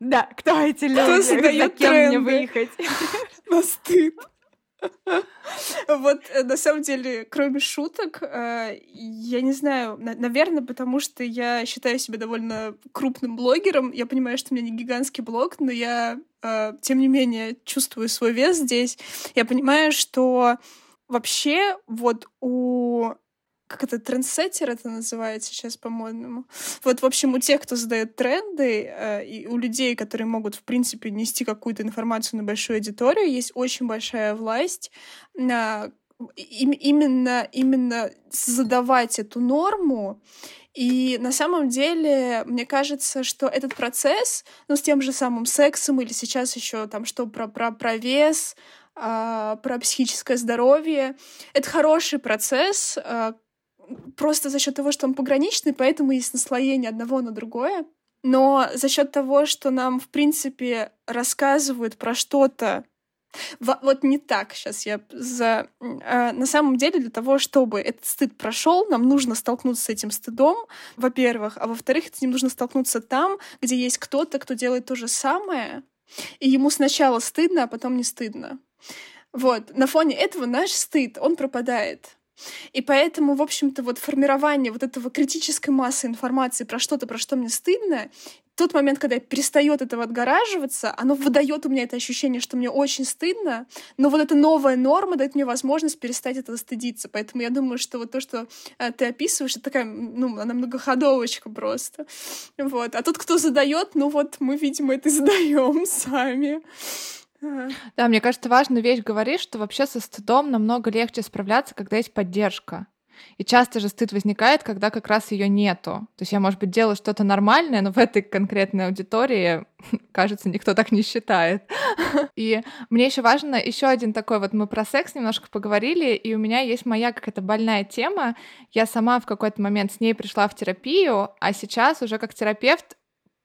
Да, кто эти люди? Кто задает За кем тренды? мне выехать? На стыд. Вот, э, на самом деле, кроме шуток, э, я не знаю, наверное, потому что я считаю себя довольно крупным блогером. Я понимаю, что у меня не гигантский блог, но я, э, тем не менее, чувствую свой вес здесь. Я понимаю, что вообще вот у как это, трендсеттер это называется сейчас, по-моему. Вот, в общем, у тех, кто задает тренды, э, и у людей, которые могут, в принципе, нести какую-то информацию на большую аудиторию, есть очень большая власть на им, именно, именно задавать эту норму. И на самом деле, мне кажется, что этот процесс, ну, с тем же самым сексом или сейчас еще там что про, про, про вес, э, про психическое здоровье, это хороший процесс, э, просто за счет того, что он пограничный, поэтому есть наслоение одного на другое. Но за счет того, что нам, в принципе, рассказывают про что-то, вот не так сейчас я за... А, на самом деле для того, чтобы этот стыд прошел, нам нужно столкнуться с этим стыдом, во-первых, а во-вторых, с ним нужно столкнуться там, где есть кто-то, кто делает то же самое, и ему сначала стыдно, а потом не стыдно. Вот. На фоне этого наш стыд, он пропадает. И поэтому, в общем-то, вот формирование вот этого критической массы информации про что-то, про что мне стыдно, тот момент, когда от этого отгораживаться, оно выдает у меня это ощущение, что мне очень стыдно, но вот эта новая норма дает мне возможность перестать этого стыдиться. Поэтому я думаю, что вот то, что э, ты описываешь, это такая, ну, она многоходовочка просто. Вот. А тот, кто задает, ну вот мы, видимо, это задаем сами. Да, мне кажется, важную вещь говоришь, что вообще со стыдом намного легче справляться, когда есть поддержка. И часто же стыд возникает, когда как раз ее нету. То есть я, может быть, делаю что-то нормальное, но в этой конкретной аудитории, кажется, никто так не считает. И мне еще важно еще один такой вот мы про секс немножко поговорили, и у меня есть моя какая-то больная тема. Я сама в какой-то момент с ней пришла в терапию, а сейчас уже как терапевт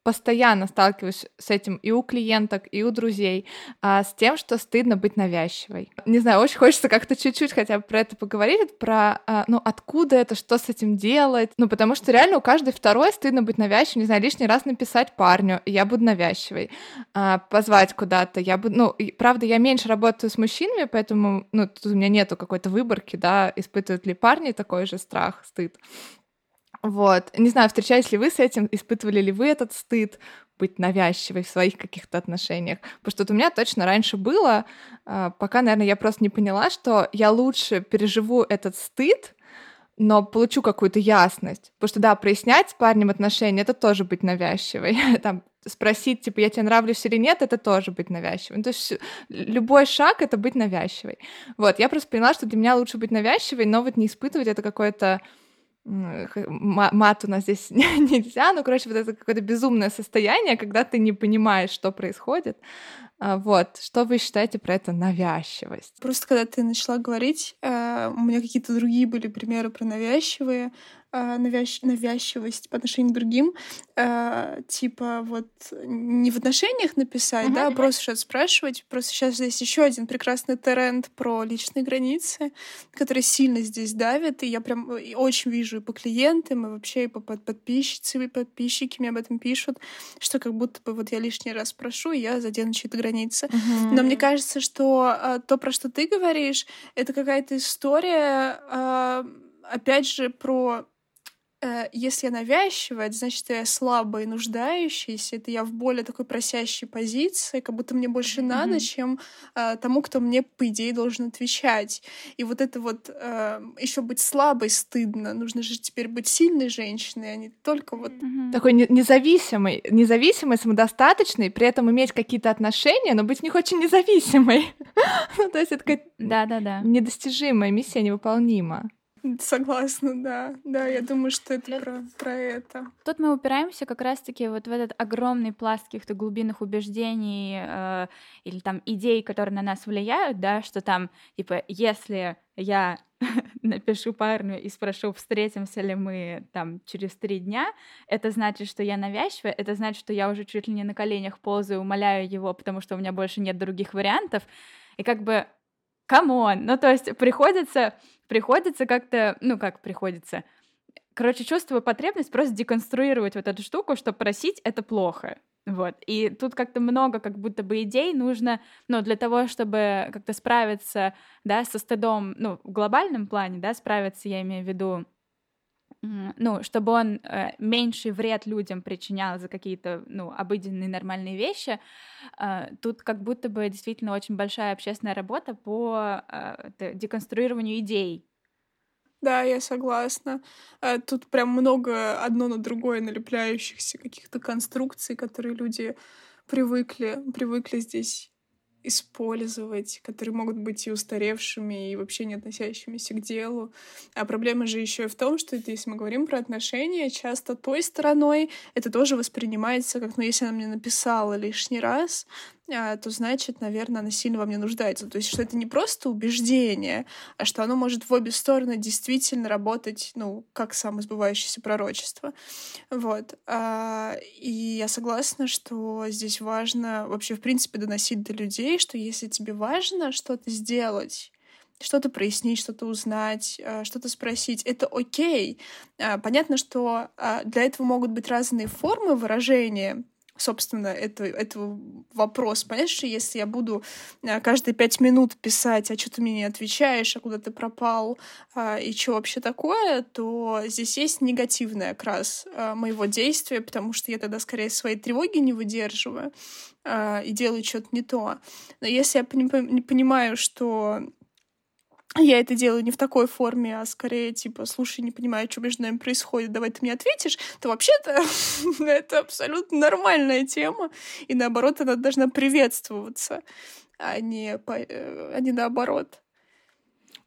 постоянно сталкиваюсь с этим и у клиенток, и у друзей, а, с тем, что стыдно быть навязчивой. Не знаю, очень хочется как-то чуть-чуть хотя бы про это поговорить, про, а, ну, откуда это, что с этим делать, ну, потому что реально у каждой второй стыдно быть навязчивой, не знаю, лишний раз написать парню, я буду навязчивой, а, позвать куда-то, я буду, ну, и, правда, я меньше работаю с мужчинами, поэтому, ну, тут у меня нету какой-то выборки, да, испытывают ли парни такой же страх, стыд, вот. Не знаю, встречались ли вы с этим, испытывали ли вы этот стыд быть навязчивой в своих каких-то отношениях. Потому что у меня точно раньше было, а, пока, наверное, я просто не поняла, что я лучше переживу этот стыд, но получу какую-то ясность. Потому что, да, прояснять с парнем отношения — это тоже быть навязчивой. Там, спросить, типа, я тебе нравлюсь или нет, это тоже быть навязчивой. Ну, то есть любой шаг — это быть навязчивой. Вот, я просто поняла, что для меня лучше быть навязчивой, но вот не испытывать это какое-то мат у нас здесь нельзя, ну, короче, вот это какое-то безумное состояние, когда ты не понимаешь, что происходит. А, вот, что вы считаете про это навязчивость? Просто когда ты начала говорить, э, у меня какие-то другие были примеры про навязчивые, э, навязч... навязчивость по отношению к другим, э, типа вот не в отношениях написать, uh-huh, да, а просто что-то спрашивать. Просто сейчас здесь еще один прекрасный тренд про личные границы, который сильно здесь давит, и я прям очень вижу и по клиентам, и вообще и по подписчицам, и подписчики мне об этом пишут, что как будто бы вот я лишний раз прошу, и я задену чьи-то границы. Uh-huh. Но мне кажется, что э, то, про что ты говоришь, это какая-то история, э, опять же, про э, если я навязчивая, это значит, что я слабая и нуждающаяся, это я в более такой просящей позиции, как будто мне больше mm-hmm. надо, чем э, тому, кто мне, по идее, должен отвечать. И вот это вот э, еще быть слабой стыдно. Нужно же теперь быть сильной женщиной, а не только вот... Mm-hmm. Такой независимый, независимый, самодостаточный, при этом иметь какие-то отношения, но быть в них очень независимой. ну, то есть это какая-то недостижимая миссия, невыполнима. Согласна, да. Да, я думаю, что это про, про это. Тут мы упираемся как раз-таки вот в этот огромный пласт каких-то глубинных убеждений э, или там идей, которые на нас влияют, да, что там, типа, если я напишу парню и спрошу, встретимся ли мы там через три дня, это значит, что я навязчивая, это значит, что я уже чуть ли не на коленях ползаю, умоляю его, потому что у меня больше нет других вариантов. И как бы come on, ну то есть приходится, приходится как-то, ну как приходится, короче, чувствую потребность просто деконструировать вот эту штуку, что просить — это плохо. Вот. И тут как-то много как будто бы идей нужно, ну, для того, чтобы как-то справиться, да, со стыдом, ну, в глобальном плане, да, справиться, я имею в виду, ну, чтобы он э, меньший вред людям причинял за какие-то, ну, обыденные нормальные вещи, э, тут как будто бы действительно очень большая общественная работа по э, деконструированию идей. Да, я согласна. Э, тут прям много одно на другое налепляющихся каких-то конструкций, которые люди привыкли, привыкли здесь использовать, которые могут быть и устаревшими, и вообще не относящимися к делу. А проблема же еще и в том, что это, если мы говорим про отношения, часто той стороной это тоже воспринимается как, ну, если она мне написала лишний раз, то значит, наверное, она сильно во мне нуждается. То есть, что это не просто убеждение, а что оно может в обе стороны действительно работать, ну, как самосбывающееся пророчество. Вот. А, и я согласна, что здесь важно вообще, в принципе, доносить до людей, что если тебе важно что-то сделать, что-то прояснить, что-то узнать, а, что-то спросить. Это окей. Понятно, что для этого могут быть разные формы выражения, собственно, это, это вопрос. Понимаешь, что если я буду э, каждые пять минут писать, а что ты мне не отвечаешь, а куда ты пропал, а, и что вообще такое, то здесь есть негативный окрас а, моего действия, потому что я тогда скорее своей тревоги не выдерживаю а, и делаю что-то не то. Но если я понимаю, что я это делаю не в такой форме, а скорее, типа, слушай, не понимаю, что между нами происходит, давай ты мне ответишь, то вообще-то это абсолютно нормальная тема, и наоборот, она должна приветствоваться, а не, по... Э, а не наоборот.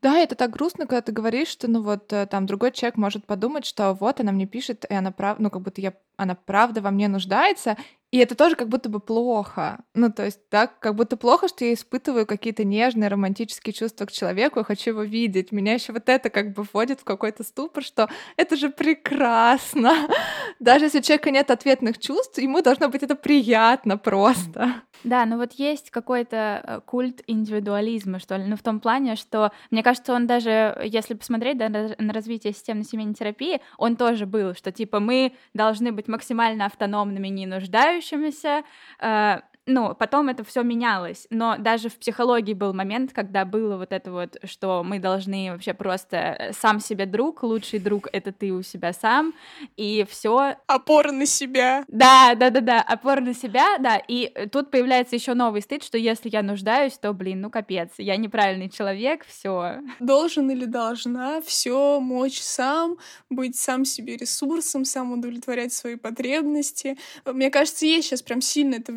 Да, это так грустно, когда ты говоришь, что, ну вот, э, там другой человек может подумать, что вот она мне пишет, и она прав, ну как будто я, она правда во мне нуждается, и это тоже как будто бы плохо. Ну, то есть, так, как будто плохо, что я испытываю какие-то нежные романтические чувства к человеку и хочу его видеть. Меня еще вот это как бы вводит в какой-то ступор, что это же прекрасно. Даже если у человека нет ответных чувств, ему должно быть это приятно просто. Да, но вот есть какой-то э, культ индивидуализма, что ли, ну, в том плане, что, мне кажется, он даже, если посмотреть да, на развитие системной семейной терапии, он тоже был, что, типа, мы должны быть максимально автономными, не нуждающимися, э, ну, потом это все менялось, но даже в психологии был момент, когда было вот это вот, что мы должны вообще просто э, сам себе друг, лучший друг это ты у себя сам, и все. Опора на себя. Да, да, да, да, опора на себя, да, и тут появляется еще новый стыд, что если я нуждаюсь, то, блин, ну капец, я неправильный человек, все. Должен или должна все мочь сам, быть сам себе ресурсом, сам удовлетворять свои потребности. Мне кажется, есть сейчас прям сильно это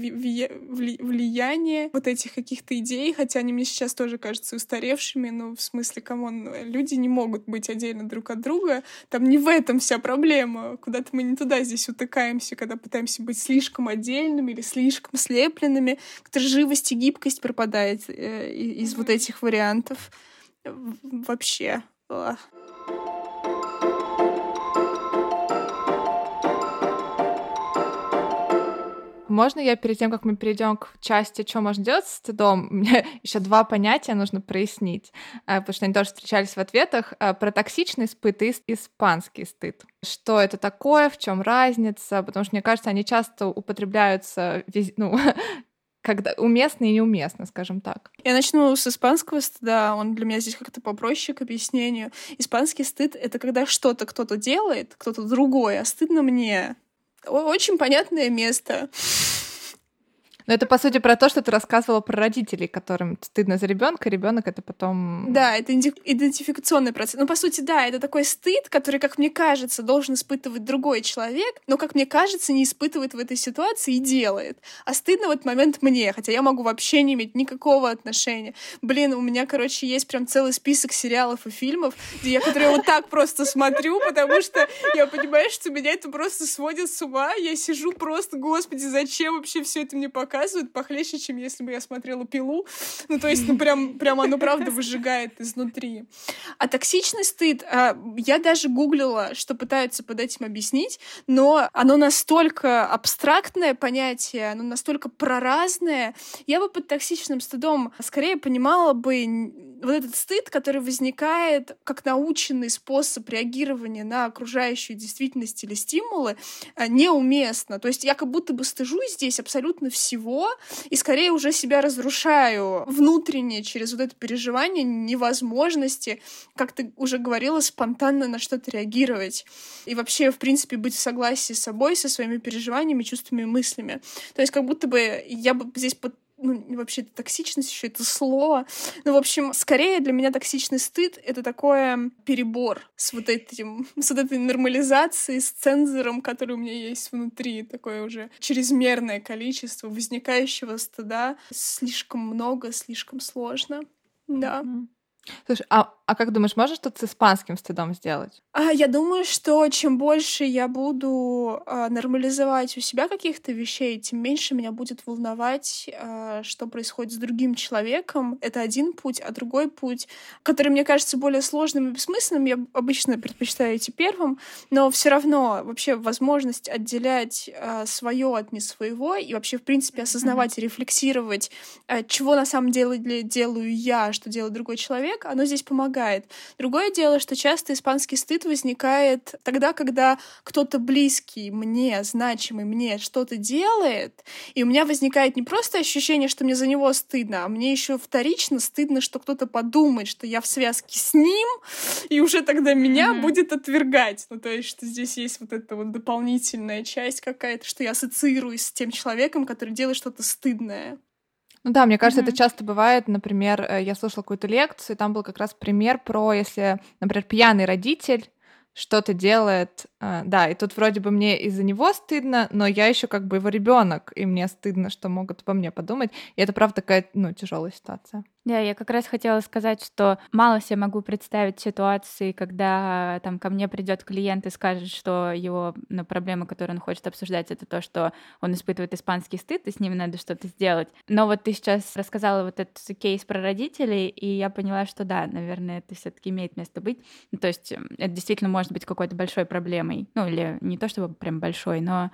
влияние вот этих каких-то идей, хотя они мне сейчас тоже кажутся устаревшими, ну, в смысле, come on, люди не могут быть отдельно друг от друга, там не в этом вся проблема, куда-то мы не туда здесь утыкаемся, когда пытаемся быть слишком отдельными или слишком слепленными, как-то живость и гибкость пропадает э, из вот этих вариантов. Вообще. Ох. Можно я перед тем, как мы перейдем к части, что можно делать с стыдом, мне еще два понятия нужно прояснить, э, потому что они тоже встречались в ответах э, про токсичный стыд и испанский стыд. Что это такое, в чем разница? Потому что мне кажется, они часто употребляются, ну, когда уместно и неуместно, скажем так. Я начну с испанского стыда. Он для меня здесь как-то попроще к объяснению. Испанский стыд — это когда что-то кто-то делает, кто-то другой, а стыдно мне. Очень понятное место. Но это, по сути, про то, что ты рассказывала про родителей, которым стыдно за ребенка, ребенок это потом... Да, это идентификационный процесс. Ну, по сути, да, это такой стыд, который, как мне кажется, должен испытывать другой человек, но, как мне кажется, не испытывает в этой ситуации и делает. А стыдно в этот момент мне, хотя я могу вообще не иметь никакого отношения. Блин, у меня, короче, есть прям целый список сериалов и фильмов, где я, которые вот так просто смотрю, потому что я понимаю, что меня это просто сводит с ума. Я сижу просто, господи, зачем вообще все это мне показывать? Показывают похлеще, чем если бы я смотрела пилу. Ну, то есть, ну, прям, прям оно, правда, выжигает изнутри. А токсичный стыд, а, я даже гуглила, что пытаются под этим объяснить, но оно настолько абстрактное понятие, оно настолько проразное. Я бы под токсичным стыдом скорее понимала бы вот этот стыд, который возникает как наученный способ реагирования на окружающую действительность или стимулы, а, неуместно. То есть я как будто бы стыжусь здесь абсолютно всего, всего, и скорее уже себя разрушаю внутренне через вот это переживание невозможности, как ты уже говорила, спонтанно на что-то реагировать. И вообще, в принципе, быть в согласии с собой, со своими переживаниями, чувствами и мыслями. То есть как будто бы я бы здесь ну, вообще токсичность еще это слово. Ну, в общем, скорее для меня токсичный стыд — это такой перебор с вот этим, с вот этой нормализацией, с цензором, который у меня есть внутри, такое уже чрезмерное количество возникающего стыда. Слишком много, слишком сложно. Да. Mm-hmm. Слушай, а, а как думаешь, можно что-то с испанским стыдом сделать? А, я думаю, что чем больше я буду а, нормализовать у себя каких-то вещей, тем меньше меня будет волновать, а, что происходит с другим человеком. Это один путь, а другой путь, который мне кажется более сложным и бессмысленным, я обычно предпочитаю идти первым, но все равно вообще возможность отделять а, свое от не своего и вообще, в принципе, осознавать mm-hmm. и рефлексировать, а, чего на самом деле делаю я, что делает другой человек, человек, оно здесь помогает. Другое дело, что часто испанский стыд возникает тогда, когда кто-то близкий мне, значимый мне что-то делает, и у меня возникает не просто ощущение, что мне за него стыдно, а мне еще вторично стыдно, что кто-то подумает, что я в связке с ним, и уже тогда меня mm-hmm. будет отвергать. Ну, то есть, что здесь есть вот эта вот дополнительная часть какая-то, что я ассоциируюсь с тем человеком, который делает что-то стыдное. Ну да, мне кажется, mm-hmm. это часто бывает. Например, э, я слушала какую-то лекцию, и там был как раз пример про, если, например, пьяный родитель что-то делает, э, да, и тут вроде бы мне из-за него стыдно, но я еще как бы его ребенок, и мне стыдно, что могут по мне подумать. И это правда такая, ну, тяжелая ситуация. Да, я как раз хотела сказать, что мало себе могу представить ситуации, когда там ко мне придет клиент и скажет, что его ну, проблема, которую он хочет обсуждать, это то, что он испытывает испанский стыд, и с ним надо что-то сделать. Но вот ты сейчас рассказала вот этот кейс про родителей, и я поняла, что да, наверное, это все-таки имеет место быть. Ну, то есть это действительно может быть какой-то большой проблемой. Ну, или не то чтобы прям большой, но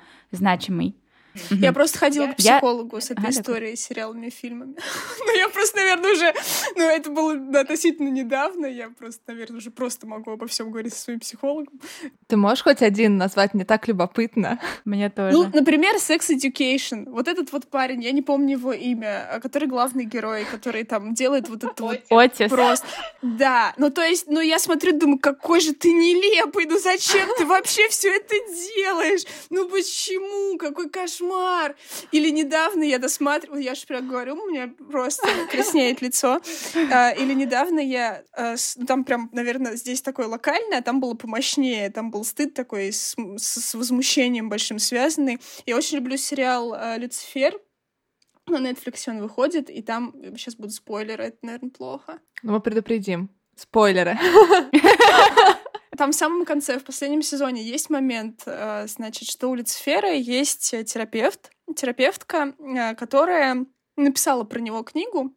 Я просто ходила к психологу с этой историей, сериалами и фильмами. Ну, я просто, наверное, уже... Ну, это было относительно недавно. Я просто, наверное, уже просто могу обо всем говорить со своим психологом. Ты можешь хоть один назвать? Мне так любопытно. Мне тоже. Ну, например, Sex Education. Вот этот вот парень, я не помню его имя, а который главный герой, который там делает вот это вот... Отис. Просто. Да. Ну, то есть, ну, я смотрю, думаю, какой же ты нелепый, ну зачем ты вообще все это делаешь? Ну, почему? Какой кошмар кошмар! Или недавно я досматривала, я же прям говорю, у меня просто краснеет лицо. А, или недавно я, а, ну, там прям, наверное, здесь такое локальное, а там было помощнее, там был стыд такой с, с возмущением большим связанный. Я очень люблю сериал «Люцифер», на Netflix он выходит, и там сейчас будут спойлеры, это, наверное, плохо. Ну, мы предупредим. Спойлеры. Там в самом конце, в последнем сезоне, есть момент, э, значит, что у Люцифера есть терапевт, терапевтка, э, которая написала про него книгу,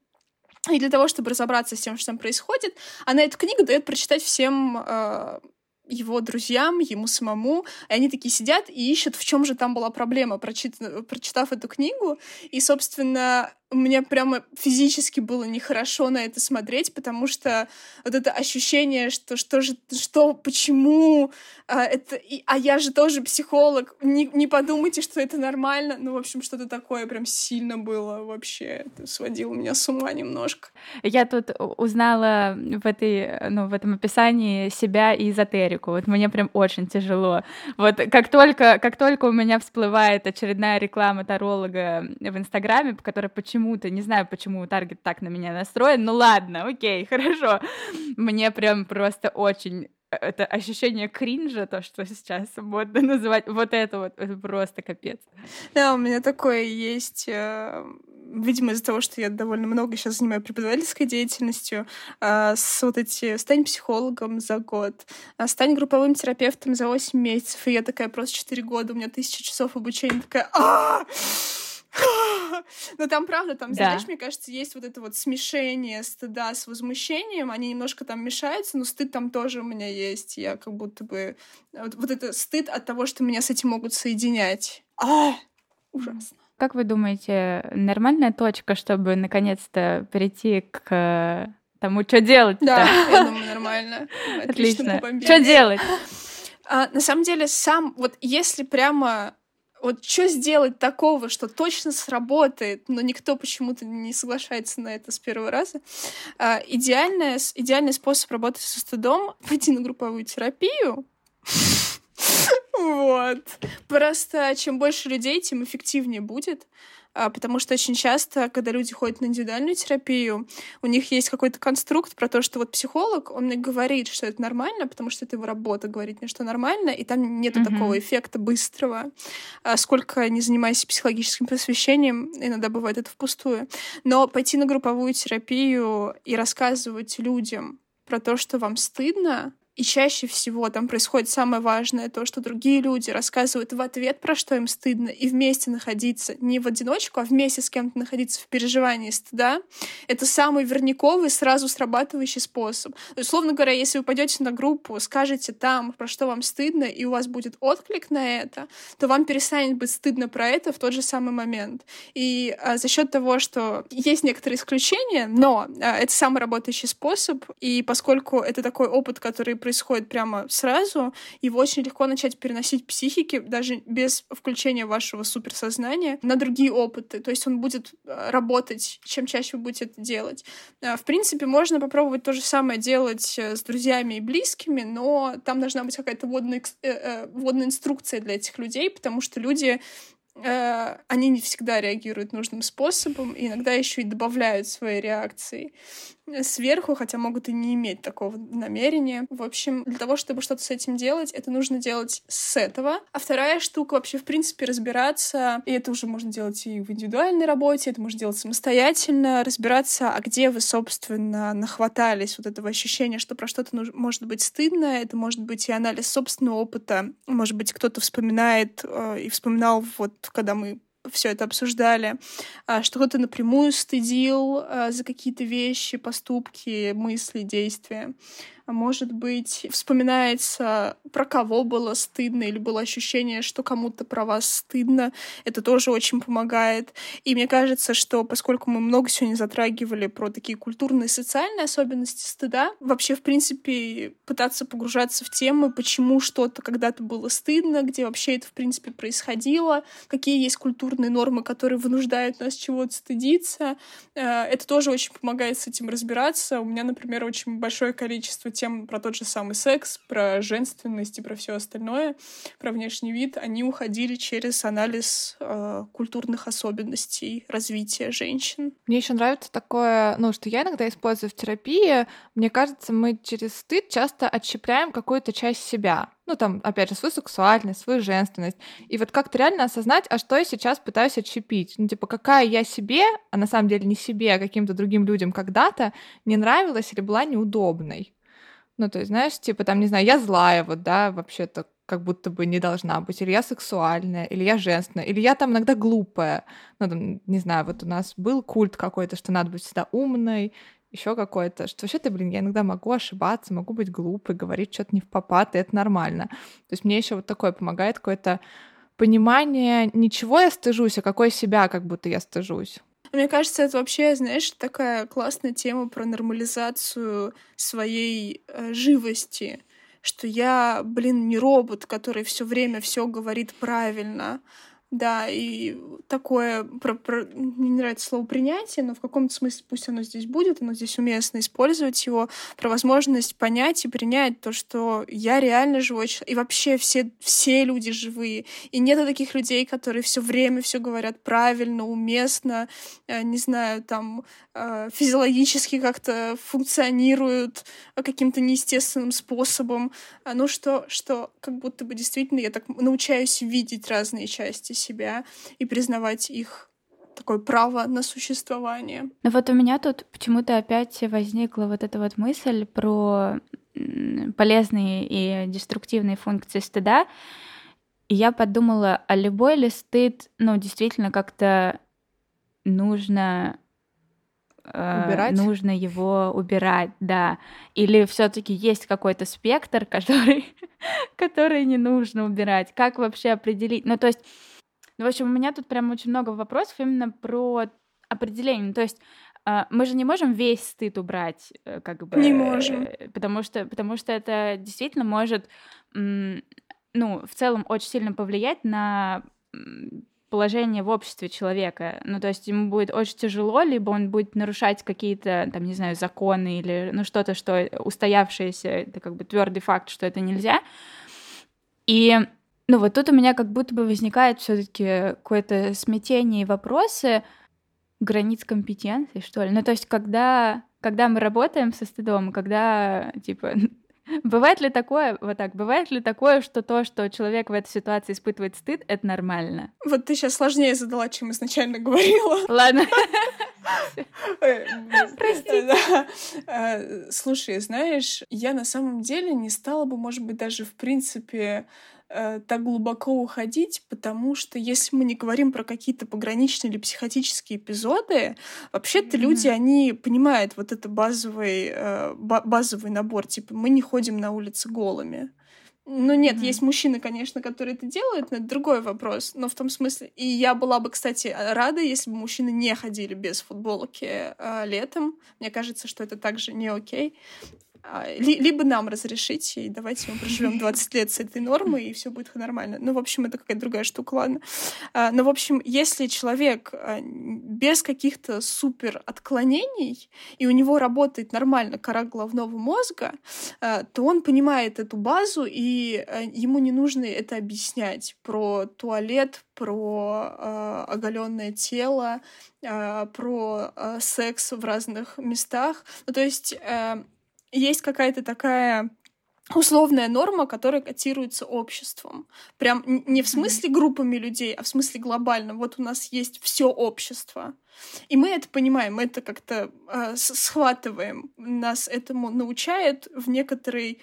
и для того, чтобы разобраться с тем, что там происходит, она эту книгу дает прочитать всем э, его друзьям, ему самому, и они такие сидят и ищут, в чем же там была проблема, прочит... прочитав эту книгу. И, собственно, мне прямо физически было нехорошо на это смотреть, потому что вот это ощущение, что что же, что, почему, а, это, и, а я же тоже психолог, не, не подумайте, что это нормально. Ну, в общем, что-то такое прям сильно было вообще. Это сводило меня с ума немножко. Я тут узнала в, этой, ну, в этом описании себя и эзотерику. Вот мне прям очень тяжело. Вот как только, как только у меня всплывает очередная реклама таролога в Инстаграме, которая почему-то, не знаю, почему таргет так на меня настроен, ну ладно, окей, хорошо. Мне прям просто очень это ощущение кринжа, то, что сейчас модно называть, вот это вот, это просто капец. Да, у меня такое есть, э, видимо, из-за того, что я довольно много сейчас занимаю преподавательской деятельностью, э, с вот эти «стань психологом за год», э, «стань групповым терапевтом за 8 месяцев», и я такая просто 4 года, у меня тысяча часов обучения, такая а но там, правда, там, знаешь, мне кажется, есть вот это вот смешение стыда с возмущением, они немножко там мешаются, но стыд там тоже у меня есть. Я как будто бы... Вот, вот это стыд от того, что меня с этим могут соединять. А, ужасно. Как вы думаете, нормальная точка, чтобы наконец-то перейти к тому, что делать? Да, я думаю, нормально. Отлично. Что делать? А, на самом деле, сам, вот если прямо вот что сделать такого, что точно сработает, но никто почему-то не соглашается на это с первого раза. А, идеальный, идеальный способ работать со стыдом — пойти на групповую терапию. Вот. Просто чем больше людей, тем эффективнее будет. А, потому что очень часто, когда люди ходят на индивидуальную терапию, у них есть какой-то конструкт про то, что вот психолог, он мне говорит, что это нормально, потому что это его работа говорить мне, что нормально, и там нет mm-hmm. такого эффекта быстрого. А сколько не занимаясь психологическим просвещением, иногда бывает это впустую. Но пойти на групповую терапию и рассказывать людям про то, что вам стыдно, и чаще всего там происходит самое важное, то, что другие люди рассказывают в ответ, про что им стыдно, и вместе находиться, не в одиночку, а вместе с кем-то находиться в переживании стыда, это самый верниковый, сразу срабатывающий способ. Условно говоря, если вы пойдете на группу, скажете там, про что вам стыдно, и у вас будет отклик на это, то вам перестанет быть стыдно про это в тот же самый момент. И а, за счет того, что есть некоторые исключения, но а, это самый работающий способ, и поскольку это такой опыт, который происходит прямо сразу, его очень легко начать переносить психики, даже без включения вашего суперсознания, на другие опыты. То есть он будет э, работать, чем чаще вы будете это делать. Э, в принципе, можно попробовать то же самое делать э, с друзьями и близкими, но там должна быть какая-то вводная, вводная инструкция для этих людей, потому что люди Э, они не всегда реагируют нужным способом, и иногда еще и добавляют свои реакции сверху, хотя могут и не иметь такого намерения. В общем, для того, чтобы что-то с этим делать, это нужно делать с этого. А вторая штука вообще, в принципе, разбираться, и это уже можно делать и в индивидуальной работе, это можно делать самостоятельно, разбираться, а где вы, собственно, нахватались вот этого ощущения, что про что-то может быть стыдно, это может быть и анализ собственного опыта, может быть, кто-то вспоминает э, и вспоминал вот когда мы все это обсуждали, а, что кто-то напрямую стыдил а, за какие-то вещи, поступки, мысли, действия. А может быть, вспоминается, про кого было стыдно, или было ощущение, что кому-то про вас стыдно. Это тоже очень помогает. И мне кажется, что поскольку мы много сегодня затрагивали про такие культурные и социальные особенности стыда, вообще, в принципе, пытаться погружаться в темы, почему что-то когда-то было стыдно, где вообще это, в принципе, происходило, какие есть культурные нормы, которые вынуждают нас чего-то стыдиться. Э, это тоже очень помогает с этим разбираться. У меня, например, очень большое количество тем про тот же самый секс, про женственность и про все остальное, про внешний вид, они уходили через анализ э, культурных особенностей развития женщин. Мне еще нравится такое, ну, что я иногда использую в терапии. Мне кажется, мы через стыд часто отщепляем какую-то часть себя. Ну, там, опять же, свою сексуальность, свою женственность. И вот как-то реально осознать, а что я сейчас пытаюсь отщепить. Ну, типа, какая я себе, а на самом деле не себе, а каким-то другим людям когда-то не нравилась или была неудобной. Ну, то есть, знаешь, типа там, не знаю, я злая, вот, да, вообще-то как будто бы не должна быть, или я сексуальная, или я женственная, или я там иногда глупая. Ну, там, не знаю, вот у нас был культ какой-то, что надо быть всегда умной, еще какой-то, что вообще-то, блин, я иногда могу ошибаться, могу быть глупой, говорить что-то не в попад, и это нормально. То есть мне еще вот такое помогает какое-то понимание, ничего я стыжусь, а какой себя как будто я стыжусь. Мне кажется, это вообще, знаешь, такая классная тема про нормализацию своей э, живости. Что я, блин, не робот, который все время все говорит правильно, да, и такое, про, про, мне не нравится слово принятие, но в каком-то смысле пусть оно здесь будет, оно здесь уместно использовать его, про возможность понять и принять то, что я реально живой человек, и вообще все, все люди живые, и нет таких людей, которые все время все говорят правильно, уместно, э, не знаю, там, э, физиологически как-то функционируют каким-то неестественным способом, а, ну что, что как будто бы действительно я так научаюсь видеть разные части себя и признавать их такое право на существование. Ну вот у меня тут почему-то опять возникла вот эта вот мысль про полезные и деструктивные функции стыда. И я подумала, а любой ли стыд, ну, действительно как-то нужно э, убирать? нужно его убирать, да. Или все-таки есть какой-то спектр, который, который не нужно убирать. Как вообще определить? Ну, то есть ну, в общем, у меня тут прям очень много вопросов именно про определение. То есть а, мы же не можем весь стыд убрать, э, как бы. Не можем. Потому что, потому что это действительно может, ну, в целом очень сильно повлиять на положение в обществе человека. Ну, то есть ему будет очень тяжело, либо он будет нарушать какие-то, там, не знаю, законы или, ну, что-то, что устоявшееся, это как бы твердый факт, что это нельзя. И ну вот тут у меня как будто бы возникает все-таки какое-то смятение и вопросы границ компетенции, что ли. Ну то есть когда, когда мы работаем со стыдом, когда типа Бывает ли такое, вот так, бывает ли такое, что то, что человек в этой ситуации испытывает стыд, это нормально? Вот ты сейчас сложнее задала, чем изначально говорила. Ладно. Прости. Э, слушай, знаешь, я на самом деле не стала бы, может быть, даже в принципе э, так глубоко уходить, потому что если мы не говорим про какие-то пограничные или психотические эпизоды, вообще-то mm-hmm. люди, они понимают вот это базовый, э, базовый набор, типа мы не ходим на улице голыми. Ну нет, mm-hmm. есть мужчины, конечно, которые это делают, но это другой вопрос. Но в том смысле, и я была бы, кстати, рада, если бы мужчины не ходили без футболки э, летом. Мне кажется, что это также не окей. А, либо нам разрешить, и давайте мы проживем 20 лет с этой нормой, и все будет нормально. Ну, в общем, это какая-то другая штука, ладно. А, но, в общем, если человек а, без каких-то супер отклонений, и у него работает нормально кора головного мозга, то он понимает эту базу, и ему не нужно это объяснять про туалет, про оголенное тело, про секс в разных местах. Ну, то есть есть какая-то такая условная норма, которая котируется обществом. Прям не в смысле группами людей, а в смысле глобально. Вот у нас есть все общество. И мы это понимаем, мы это как-то э, схватываем. Нас этому научает в некоторой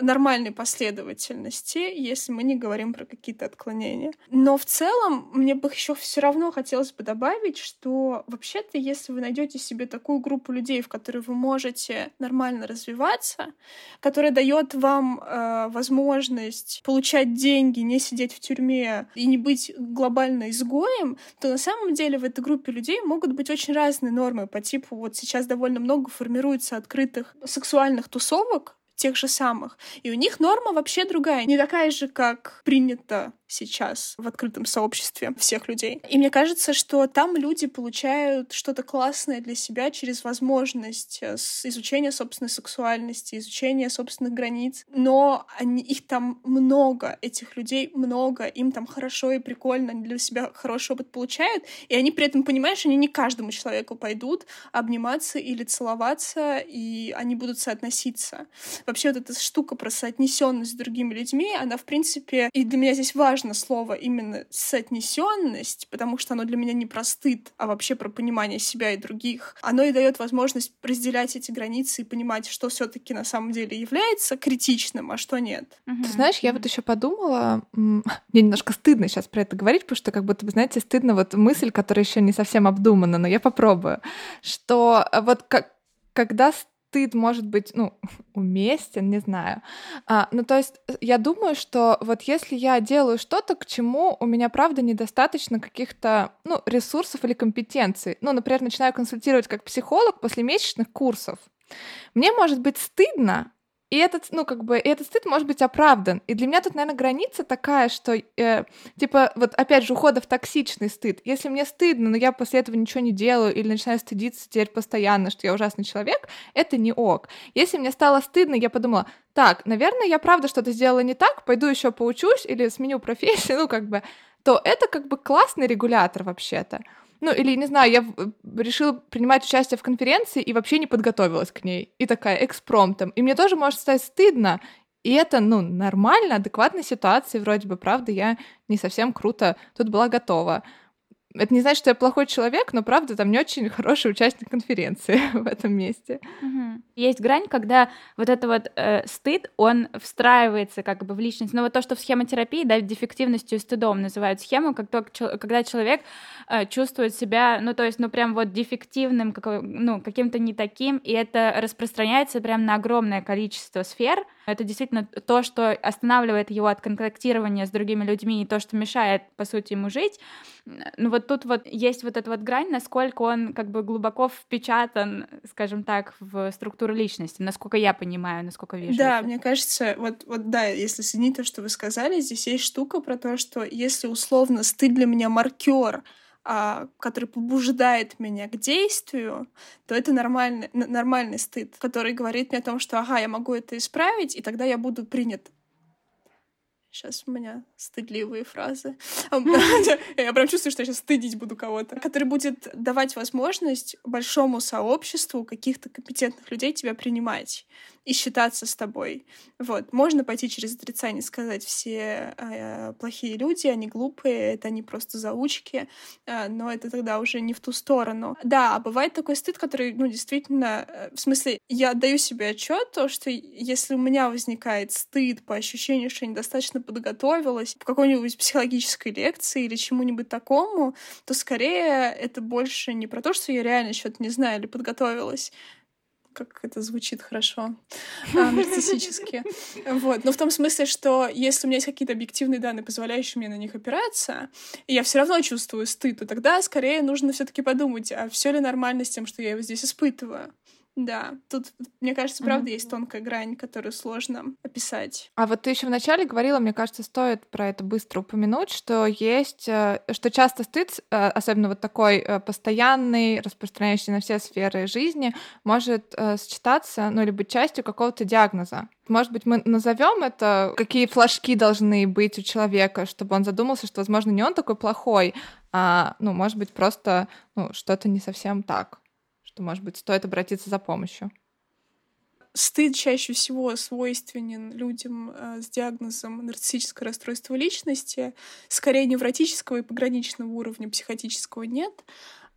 нормальной последовательности, если мы не говорим про какие-то отклонения. Но в целом мне бы еще все равно хотелось бы добавить, что вообще-то, если вы найдете себе такую группу людей, в которой вы можете нормально развиваться, которая дает вам э, возможность получать деньги, не сидеть в тюрьме и не быть глобально изгоем, то на самом деле в этой группе людей могут быть очень разные нормы по типу вот сейчас довольно много формируется открытых сексуальных тусовок, тех же самых. И у них норма вообще другая, не такая же, как принято сейчас в открытом сообществе всех людей. И мне кажется, что там люди получают что-то классное для себя через возможность э, изучения собственной сексуальности, изучения собственных границ. Но они, их там много, этих людей много, им там хорошо и прикольно, они для себя хороший опыт получают, и они при этом понимают, что они не каждому человеку пойдут обниматься или целоваться, и они будут соотноситься. Вообще вот эта штука про соотнесенность с другими людьми, она, в принципе, и для меня здесь важно, важно слово именно соотнесенность, потому что оно для меня не про стыд, а вообще про понимание себя и других. Оно и дает возможность разделять эти границы и понимать, что все-таки на самом деле является критичным, а что нет. Угу. Ты знаешь, я вот еще подумала, мне немножко стыдно сейчас про это говорить, потому что как будто бы, знаете, стыдно вот мысль, которая еще не совсем обдумана, но я попробую, что вот как, когда стыд может быть, ну, уместен, не знаю. А, ну, то есть э, я думаю, что вот если я делаю что-то, к чему у меня, правда, недостаточно каких-то, ну, ресурсов или компетенций. Ну, например, начинаю консультировать как психолог после месячных курсов. Мне может быть стыдно и этот, ну, как бы, и этот стыд может быть оправдан. И для меня тут, наверное, граница такая, что, э, типа, вот опять же, ухода в токсичный стыд. Если мне стыдно, но я после этого ничего не делаю или начинаю стыдиться теперь постоянно, что я ужасный человек, это не ок. Если мне стало стыдно, я подумала, так, наверное, я правда что-то сделала не так, пойду еще поучусь или сменю профессию, ну, как бы, то это как бы классный регулятор вообще-то. Ну, или, не знаю, я решила принимать участие в конференции и вообще не подготовилась к ней. И такая экспромтом. И мне тоже может стать стыдно. И это, ну, нормально, адекватная ситуация, вроде бы, правда, я не совсем круто тут была готова. Это не значит, что я плохой человек, но правда там не очень хороший участник конференции в этом месте. Угу. Есть грань, когда вот это вот э, стыд, он встраивается как бы в личность. Но вот то, что в схемотерапии, да, дефективностью и стыдом называют схему, как то, когда человек э, чувствует себя, ну то есть, ну прям вот дефективным, как, ну каким-то не таким, и это распространяется прям на огромное количество сфер. Это действительно то, что останавливает его от контактирования с другими людьми и то, что мешает, по сути, ему жить. Ну вот тут вот есть вот эта вот грань, насколько он как бы глубоко впечатан, скажем так, в структуру личности, насколько я понимаю, насколько вижу. Да, это. мне кажется, вот, вот да, если соединить то, что вы сказали, здесь есть штука про то, что если условно стыд для меня маркер, который побуждает меня к действию, то это нормальный, нормальный стыд, который говорит мне о том, что ага, я могу это исправить, и тогда я буду принят Сейчас у меня стыдливые фразы. Я прям чувствую, что я сейчас стыдить буду кого-то. Который будет давать возможность большому сообществу каких-то компетентных людей тебя принимать и считаться с тобой. Вот. Можно пойти через отрицание, сказать, все э, плохие люди, они глупые, это они просто заучки, э, но это тогда уже не в ту сторону. Да, а бывает такой стыд, который, ну, действительно, э, в смысле, я отдаю себе отчет, то, что если у меня возникает стыд по ощущению, что я недостаточно подготовилась в какой-нибудь психологической лекции или чему-нибудь такому, то скорее это больше не про то, что я реально что-то не знаю или подготовилась, как это звучит хорошо, а, нарциссически. Вот. Но в том смысле, что если у меня есть какие-то объективные данные, позволяющие мне на них опираться, и я все равно чувствую стыд, то тогда скорее нужно все-таки подумать, а все ли нормально с тем, что я его здесь испытываю. Да, тут, мне кажется, правда, mm-hmm. есть тонкая грань, которую сложно описать. А вот ты еще вначале говорила, мне кажется, стоит про это быстро упомянуть, что есть, э, что часто стыд, э, особенно вот такой э, постоянный, распространяющийся на все сферы жизни, может сочетаться, ну, или быть частью какого-то диагноза. Может быть, мы назовем это, какие флажки должны быть у человека, чтобы он задумался, что, возможно, не он такой плохой, а, ну, может быть, просто ну, что-то не совсем так что, может быть, стоит обратиться за помощью? Стыд чаще всего свойственен людям э, с диагнозом нарциссическое расстройство личности, скорее невротического и пограничного уровня, психотического нет.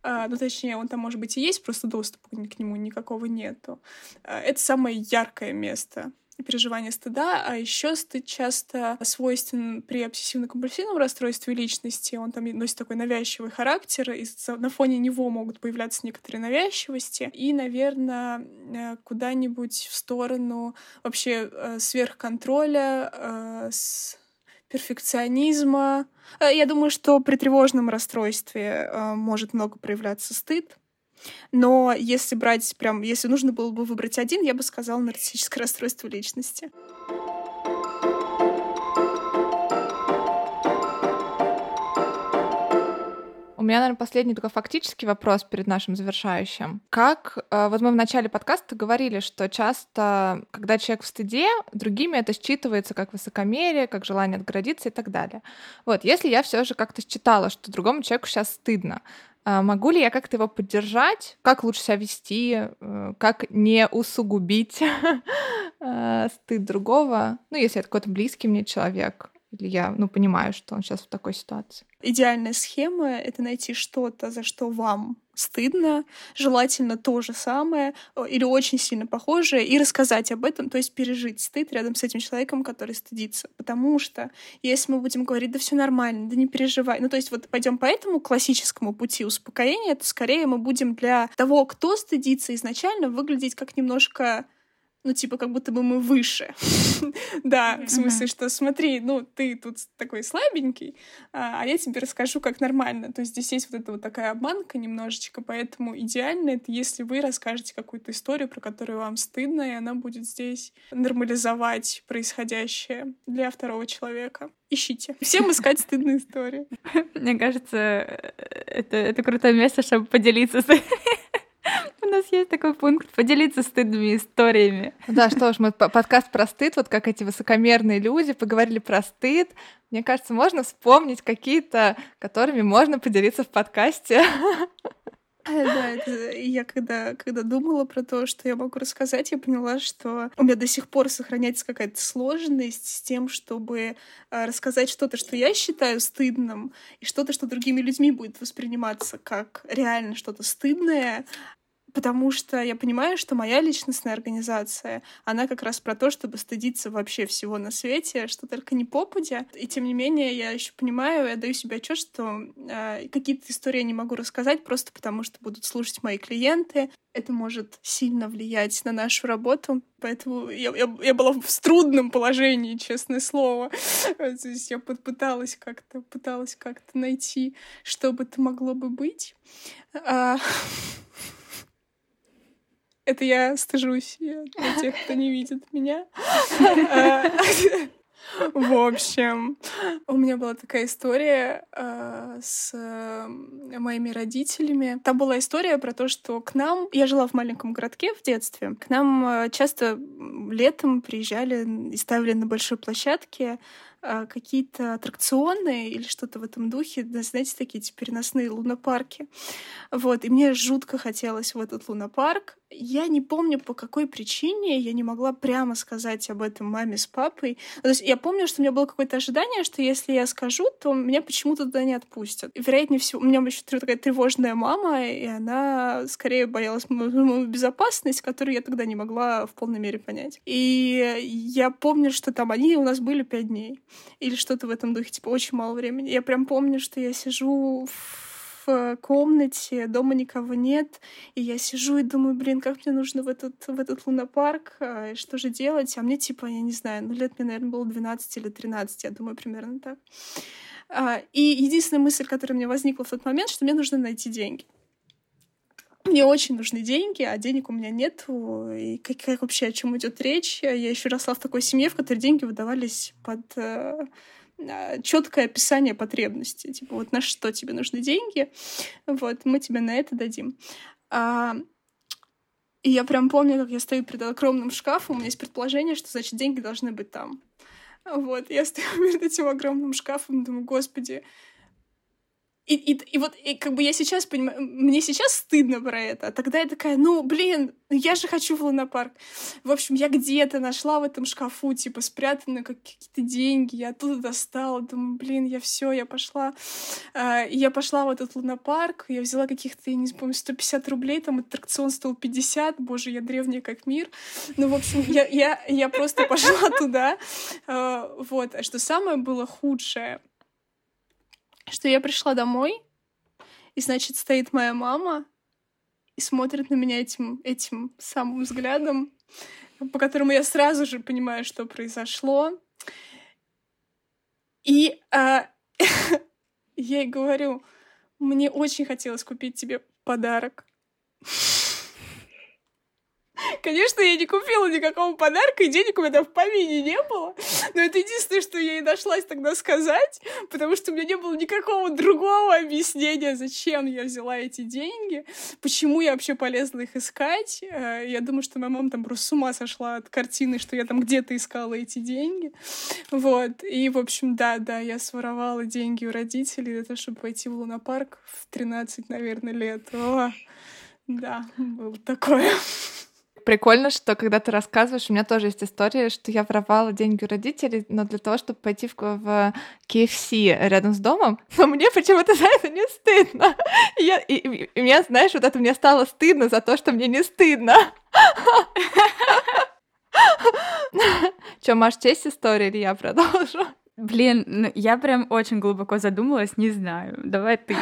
Uh, ну, точнее, он там, может быть, и есть, просто доступа к нему никакого нету. Uh, это самое яркое место переживание стыда, а еще стыд часто свойствен при обсессивно-компульсивном расстройстве личности. Он там носит такой навязчивый характер, и на фоне него могут появляться некоторые навязчивости. И, наверное, э, куда-нибудь в сторону вообще э, сверхконтроля, э, с перфекционизма. Я думаю, что при тревожном расстройстве может много проявляться стыд, но если брать прям, если нужно было бы выбрать один, я бы сказала нарциссическое расстройство личности. У меня, наверное, последний такой фактический вопрос перед нашим завершающим. Как, э, вот мы в начале подкаста говорили, что часто, когда человек в стыде, другими это считывается как высокомерие, как желание отгородиться и так далее. Вот, если я все же как-то считала, что другому человеку сейчас стыдно, могу ли я как-то его поддержать? Как лучше себя вести? Э, как не усугубить э, стыд другого? Ну, если это какой-то близкий мне человек. Или я, ну, понимаю, что он сейчас в такой ситуации. Идеальная схема — это найти что-то, за что вам стыдно, желательно то же самое или очень сильно похожее, и рассказать об этом, то есть пережить стыд рядом с этим человеком, который стыдится. Потому что если мы будем говорить, да все нормально, да не переживай, ну то есть вот пойдем по этому классическому пути успокоения, то скорее мы будем для того, кто стыдится изначально, выглядеть как немножко ну, типа, как будто бы мы выше. да, в смысле, что смотри, ну, ты тут такой слабенький, а, а я тебе расскажу, как нормально. То есть здесь есть вот эта вот такая обманка немножечко, поэтому идеально это, если вы расскажете какую-то историю, про которую вам стыдно, и она будет здесь нормализовать происходящее для второго человека. Ищите. Всем искать стыдные истории. Мне кажется, э, это, это крутое место, чтобы поделиться с нас есть такой пункт поделиться стыдными историями. Да, что ж, мы подкаст про стыд, вот как эти высокомерные люди поговорили про стыд. Мне кажется, можно вспомнить какие-то, которыми можно поделиться в подкасте. Да, это, я когда, когда думала про то, что я могу рассказать, я поняла, что у меня до сих пор сохраняется какая-то сложность с тем, чтобы а, рассказать что-то, что я считаю стыдным, и что-то, что другими людьми будет восприниматься как реально что-то стыдное, потому что я понимаю, что моя личностная организация, она как раз про то, чтобы стыдиться вообще всего на свете, что только не попадя. И тем не менее, я еще понимаю, я даю себе отчет, что э, какие-то истории я не могу рассказать просто потому, что будут слушать мои клиенты. Это может сильно влиять на нашу работу, поэтому я, я, я была в трудном положении, честное слово. То есть я пыталась как-то пыталась как-то найти, что бы это могло бы быть. Это я стыжусь для тех, кто не видит меня. В общем, у меня была такая история э, с э, моими родителями. Там была история про то, что к нам, я жила в маленьком городке в детстве, к нам э, часто летом приезжали и ставили на большой площадке какие-то аттракционы или что-то в этом духе, да, знаете, такие эти переносные лунопарки. Вот, и мне жутко хотелось в этот лунопарк. Я не помню, по какой причине я не могла прямо сказать об этом маме с папой. То есть я помню, что у меня было какое-то ожидание, что если я скажу, то меня почему-то туда не отпустят. И, вероятнее всего, у меня еще такая тревожная мама, и она скорее боялась мою безопасность, которую я тогда не могла в полной мере понять. И я помню, что там они у нас были пять дней или что-то в этом духе, типа очень мало времени. Я прям помню, что я сижу в комнате, дома никого нет, и я сижу и думаю, блин, как мне нужно в этот, в этот лунопарк, а, что же делать? А мне типа, я не знаю, ну лет мне, наверное, было 12 или 13, я думаю, примерно так. А, и единственная мысль, которая мне возникла в тот момент, что мне нужно найти деньги мне очень нужны деньги, а денег у меня нет. И как, как вообще о чем идет речь? Я еще росла в такой семье, в которой деньги выдавались под э, а, четкое описание потребностей. Типа, вот на что тебе нужны деньги, вот, мы тебе на это дадим. А, и я прям помню, как я стою перед огромным шкафом, у меня есть предположение, что, значит, деньги должны быть там. Вот, я стою перед этим огромным шкафом, думаю, господи, и, и, и вот и как бы я сейчас понимаю, мне сейчас стыдно про это, а тогда я такая, ну, блин, я же хочу в лунопарк. В общем, я где-то нашла в этом шкафу, типа, спрятаны какие-то деньги, я оттуда достала, думаю, блин, я все, я пошла. А, и я пошла в этот лунопарк, я взяла каких-то, я не помню, 150 рублей, там аттракцион стоил 50, боже, я древняя как мир. Ну, в общем, я, я, я просто пошла туда. А, вот, а что самое было худшее — что я пришла домой, и, значит, стоит моя мама и смотрит на меня этим, этим самым взглядом, по которому я сразу же понимаю, что произошло. И а, я ей говорю, мне очень хотелось купить тебе подарок. Конечно, я не купила никакого подарка, и денег у меня в помине не было. Но это единственное, что я ей нашлась тогда сказать, потому что у меня не было никакого другого объяснения, зачем я взяла эти деньги, почему я вообще полезла их искать. Э, я думаю, что моя мама там просто с ума сошла от картины, что я там где-то искала эти деньги. Вот. И, в общем, да, да, я своровала деньги у родителей для того, чтобы пойти в лунопарк в 13, наверное, лет. О, да, было такое. Прикольно, что когда ты рассказываешь, у меня тоже есть история, что я воровала деньги у родителей, но для того, чтобы пойти в, в KFC рядом с домом, но мне почему-то за это не стыдно. И, я, и, и, и мне, знаешь, вот это мне стало стыдно за то, что мне не стыдно. Чё, Маш, честь история или я продолжу? Блин, ну, я прям очень глубоко задумалась, не знаю. Давай ты.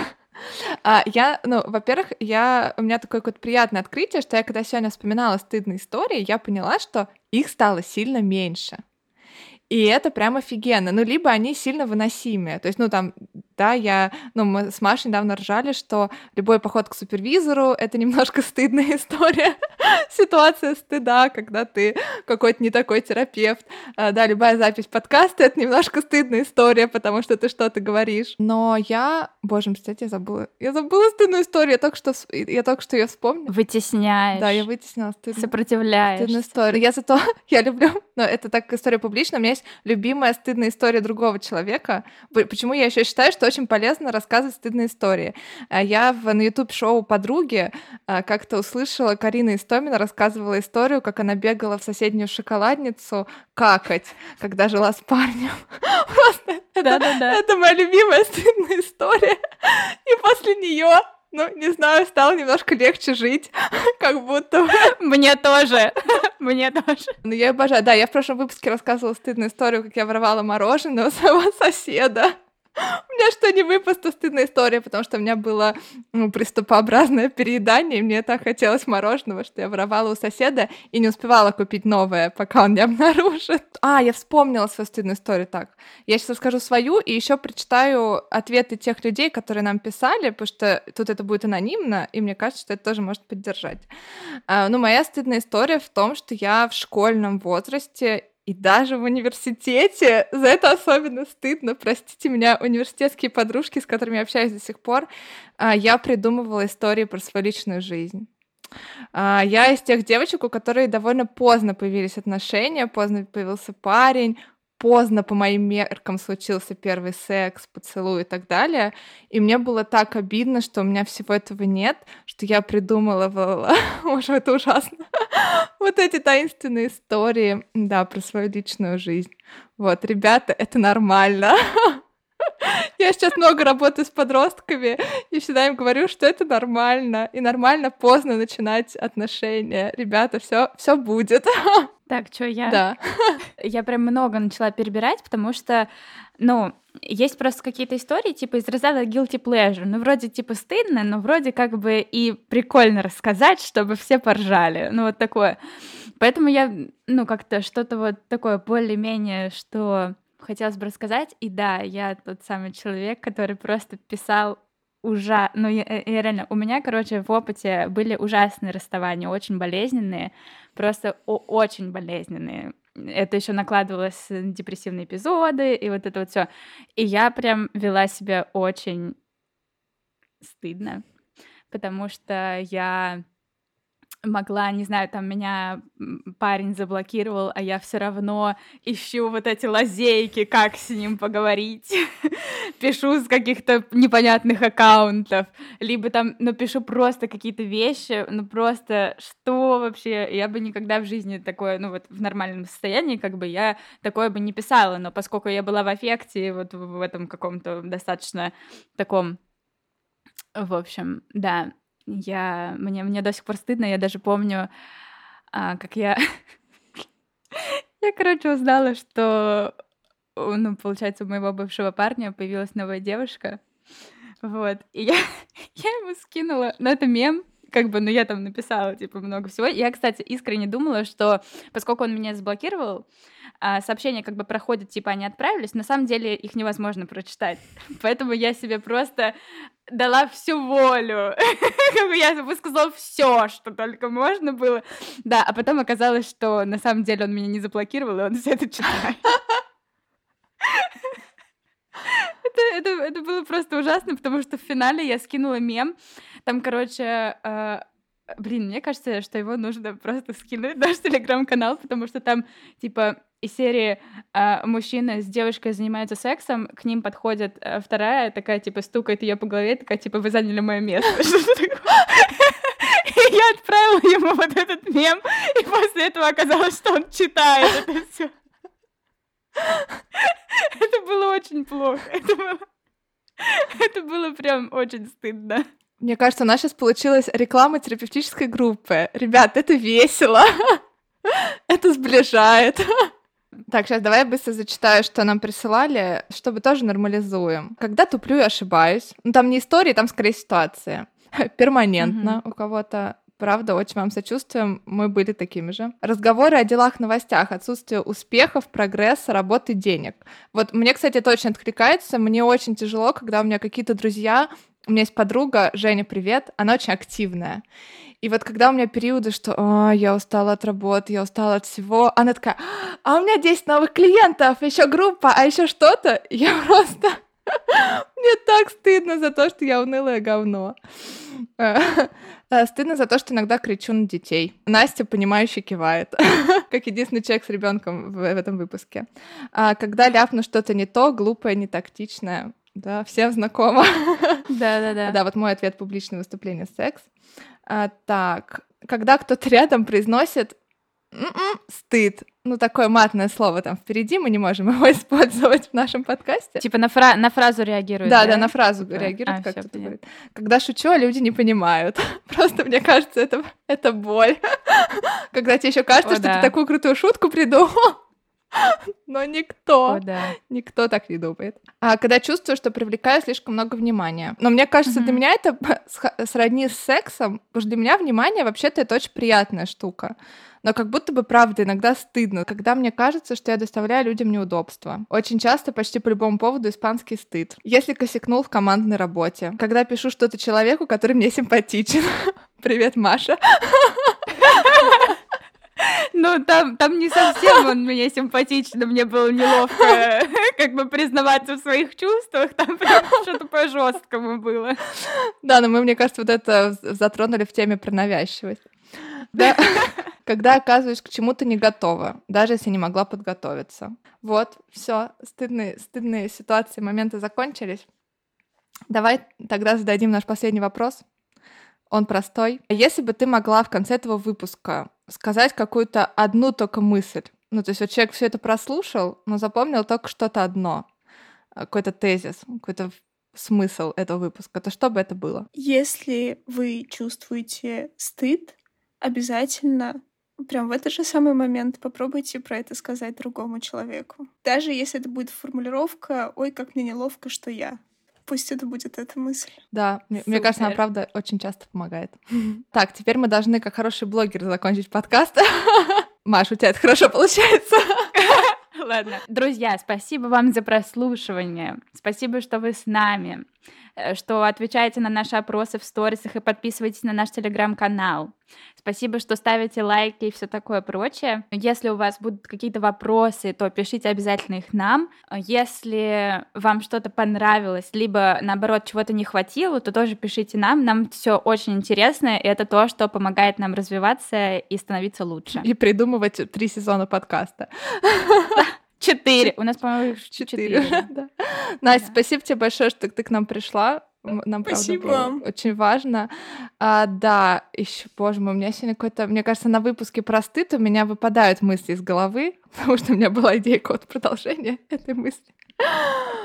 А, я, ну, во-первых, я, у меня такое какое-то приятное открытие, что я когда сегодня вспоминала стыдные истории, я поняла, что их стало сильно меньше. И это прям офигенно. Ну, либо они сильно выносимые. То есть, ну, там, да, я, ну, мы с Машей недавно ржали, что любой поход к супервизору — это немножко стыдная история. Ситуация стыда, когда ты какой-то не такой терапевт. А, да, любая запись подкаста — это немножко стыдная история, потому что ты что-то говоришь. Но я... Боже, кстати, я забыла. Я забыла стыдную историю. Я только что, я только что ее вспомнила. Вытесняешь. Да, я вытеснила стыдную. Сопротивляешь. Стыдную историю. Я зато... Я люблю... Но это так история публичная. У меня есть любимая стыдная история другого человека. Почему я еще считаю, что очень полезно рассказывать стыдные истории. А я в, на YouTube-шоу «Подруги» а, как-то услышала, Карина Истомина рассказывала историю, как она бегала в соседнюю шоколадницу какать, когда жила с парнем. Просто это, это моя любимая стыдная история. И после нее ну, не знаю, стало немножко легче жить, как будто Мне тоже. Мне тоже. Ну, я обожаю. Да, я в прошлом выпуске рассказывала стыдную историю, как я воровала мороженое у своего соседа. У меня что не выпуск, то стыдная история, потому что у меня было ну, приступообразное переедание, и мне так хотелось мороженого, что я воровала у соседа и не успевала купить новое, пока он не обнаружит. А, я вспомнила свою стыдную историю так. Я сейчас расскажу свою и еще прочитаю ответы тех людей, которые нам писали, потому что тут это будет анонимно, и мне кажется, что это тоже может поддержать. А, ну, моя стыдная история в том, что я в школьном возрасте и даже в университете за это особенно стыдно. Простите меня, университетские подружки, с которыми я общаюсь до сих пор, а, я придумывала истории про свою личную жизнь. А, я из тех девочек, у которых довольно поздно появились отношения, поздно появился парень, поздно по моим меркам случился первый секс, поцелуй и так далее. И мне было так обидно, что у меня всего этого нет, что я придумала, может, это ужасно, вот эти таинственные истории, да, про свою личную жизнь. Вот, ребята, это нормально. Я сейчас много работаю с подростками и всегда им говорю, что это нормально. И нормально поздно начинать отношения. Ребята, все, все будет. Так, что я? Да. Я прям много начала перебирать, потому что, ну, есть просто какие-то истории, типа из разряда guilty pleasure. Ну, вроде типа стыдно, но вроде как бы и прикольно рассказать, чтобы все поржали. Ну, вот такое. Поэтому я, ну, как-то что-то вот такое более-менее, что хотелось бы рассказать. И да, я тот самый человек, который просто писал ужа... Ну, я, э, я реально, у меня, короче, в опыте были ужасные расставания, очень болезненные, просто очень болезненные. Это еще накладывалось депрессивные эпизоды и вот это вот все. И я прям вела себя очень стыдно, потому что я могла, не знаю, там меня парень заблокировал, а я все равно ищу вот эти лазейки, как с ним поговорить. пишу с каких-то непонятных аккаунтов, либо там, ну, пишу просто какие-то вещи, ну, просто что вообще? Я бы никогда в жизни такое, ну, вот в нормальном состоянии, как бы я такое бы не писала, но поскольку я была в аффекте, вот в этом каком-то достаточно таком в общем, да, я, мне, мне до сих пор стыдно, я даже помню, а, как я... я, короче, узнала, что, ну, получается, у моего бывшего парня появилась новая девушка, вот, и я, я ему скинула, ну, это мем, как бы, ну, я там написала, типа, много всего. Я, кстати, искренне думала, что поскольку он меня заблокировал, а, сообщения как бы проходят, типа, они отправились, на самом деле их невозможно прочитать. Поэтому я себе просто дала всю волю. я высказала все, что только можно было. Да, а потом оказалось, что на самом деле он меня не заблокировал, и он все это читает. это, это, это было просто ужасно, потому что в финале я скинула мем. Там, короче, э, блин, мне кажется, что его нужно просто скинуть наш телеграм-канал, потому что там, типа, из серии э, мужчина с девушкой занимаются сексом, к ним подходит э, вторая, такая, типа, стукает ее по голове, такая, типа, вы заняли мое место. я отправила ему вот этот мем, и после этого оказалось, что он читает это все. Это было очень плохо. Это было... Это было прям очень стыдно. Мне кажется, у нас сейчас получилась реклама терапевтической группы. Ребят, это весело. Это сближает. Так, сейчас давай я быстро зачитаю, что нам присылали, чтобы тоже нормализуем. Когда туплю и ошибаюсь. Ну, там не истории, там скорее ситуация. Перманентно mm-hmm. у кого-то Правда, очень вам сочувствуем, мы были такими же. Разговоры о делах, новостях, отсутствие успехов, прогресса, работы, денег. Вот мне, кстати, это очень откликается. Мне очень тяжело, когда у меня какие-то друзья, у меня есть подруга, Женя, привет, она очень активная. И вот когда у меня периоды, что О, я устала от работы, я устала от всего, она такая, а у меня 10 новых клиентов, еще группа, а еще что-то, я просто... Мне так стыдно за то, что я унылое говно. Э, стыдно за то, что иногда кричу на детей. Настя, понимающе кивает, как единственный человек с ребенком в, в этом выпуске. А когда ляпну что-то не то, глупое, не тактичное, да, всем знакомо. Да-да-да. Да, вот мой ответ публичное выступление секс. А, так, когда кто-то рядом произносит М-м, стыд. Ну, такое матное слово там впереди, мы не можем его использовать в нашем подкасте. Типа на, фра- на фразу реагирует, да? Да, да, на фразу типа... реагирует, а, как кто-то говорит. Когда шучу, а люди не понимают. Просто, мне кажется, это, это боль. Когда тебе еще кажется, О, что да. ты такую крутую шутку придумал, но никто, О, да. никто так не думает. А когда чувствую, что привлекаю слишком много внимания. Но мне кажется, mm-hmm. для меня это сродни с сексом, потому что для меня внимание вообще-то это очень приятная штука но как будто бы правда иногда стыдно, когда мне кажется, что я доставляю людям неудобства. Очень часто, почти по любому поводу, испанский стыд. Если косякнул в командной работе, когда пишу что-то человеку, который мне симпатичен. Привет, Маша. Ну, там, там не совсем он мне симпатичный, мне было неловко как бы признаваться в своих чувствах, там прям что-то по-жесткому было. Да, но мы, мне кажется, вот это затронули в теме про навязчивость. Да когда оказываюсь к чему-то не готова, даже если не могла подготовиться. Вот, все, стыдные, стыдные ситуации, моменты закончились. Давай тогда зададим наш последний вопрос. Он простой. Если бы ты могла в конце этого выпуска сказать какую-то одну только мысль, ну, то есть вот человек все это прослушал, но запомнил только что-то одно, какой-то тезис, какой-то смысл этого выпуска, то что бы это было? Если вы чувствуете стыд, обязательно прям в этот же самый момент попробуйте про это сказать другому человеку. Даже если это будет формулировка «Ой, как мне неловко, что я». Пусть это будет эта мысль. Да, мне, мне кажется, она правда очень часто помогает. Так, теперь мы должны, как хороший блогер, закончить подкаст. Маш, у тебя это хорошо получается. Ладно. Друзья, спасибо вам за прослушивание. Спасибо, что вы с нами. Э, что отвечаете на наши опросы в сторисах и подписывайтесь на наш телеграм-канал. Спасибо, что ставите лайки и все такое прочее. Если у вас будут какие-то вопросы, то пишите обязательно их нам. Если вам что-то понравилось, либо наоборот чего-то не хватило, то тоже пишите нам. Нам все очень интересно, и это то, что помогает нам развиваться и становиться лучше. И придумывать три сезона подкаста. Четыре. У нас, по-моему, четыре. Настя, спасибо тебе большое, что ты к нам пришла. Нам, Спасибо. правда, было очень важно. А, да, еще, боже мой, у меня сегодня какой-то... Мне кажется, на выпуске про стыд у меня выпадают мысли из головы, потому что у меня была идея код продолжения этой мысли.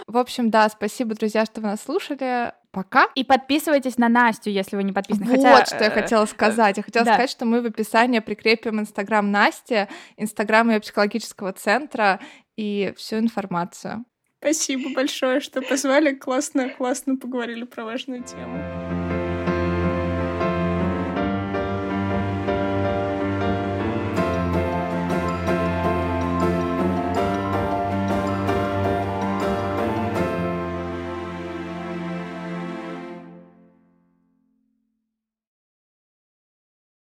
В общем, да, спасибо, друзья, что вы нас слушали. Пока. И подписывайтесь на Настю, если вы не подписаны. Вот Хотя, что я хотела э, сказать. Я хотела да. сказать, что мы в описании прикрепим Инстаграм Насти, Инстаграм ее психологического центра и всю информацию. Спасибо большое, что позвали. Классно, классно поговорили про важную тему.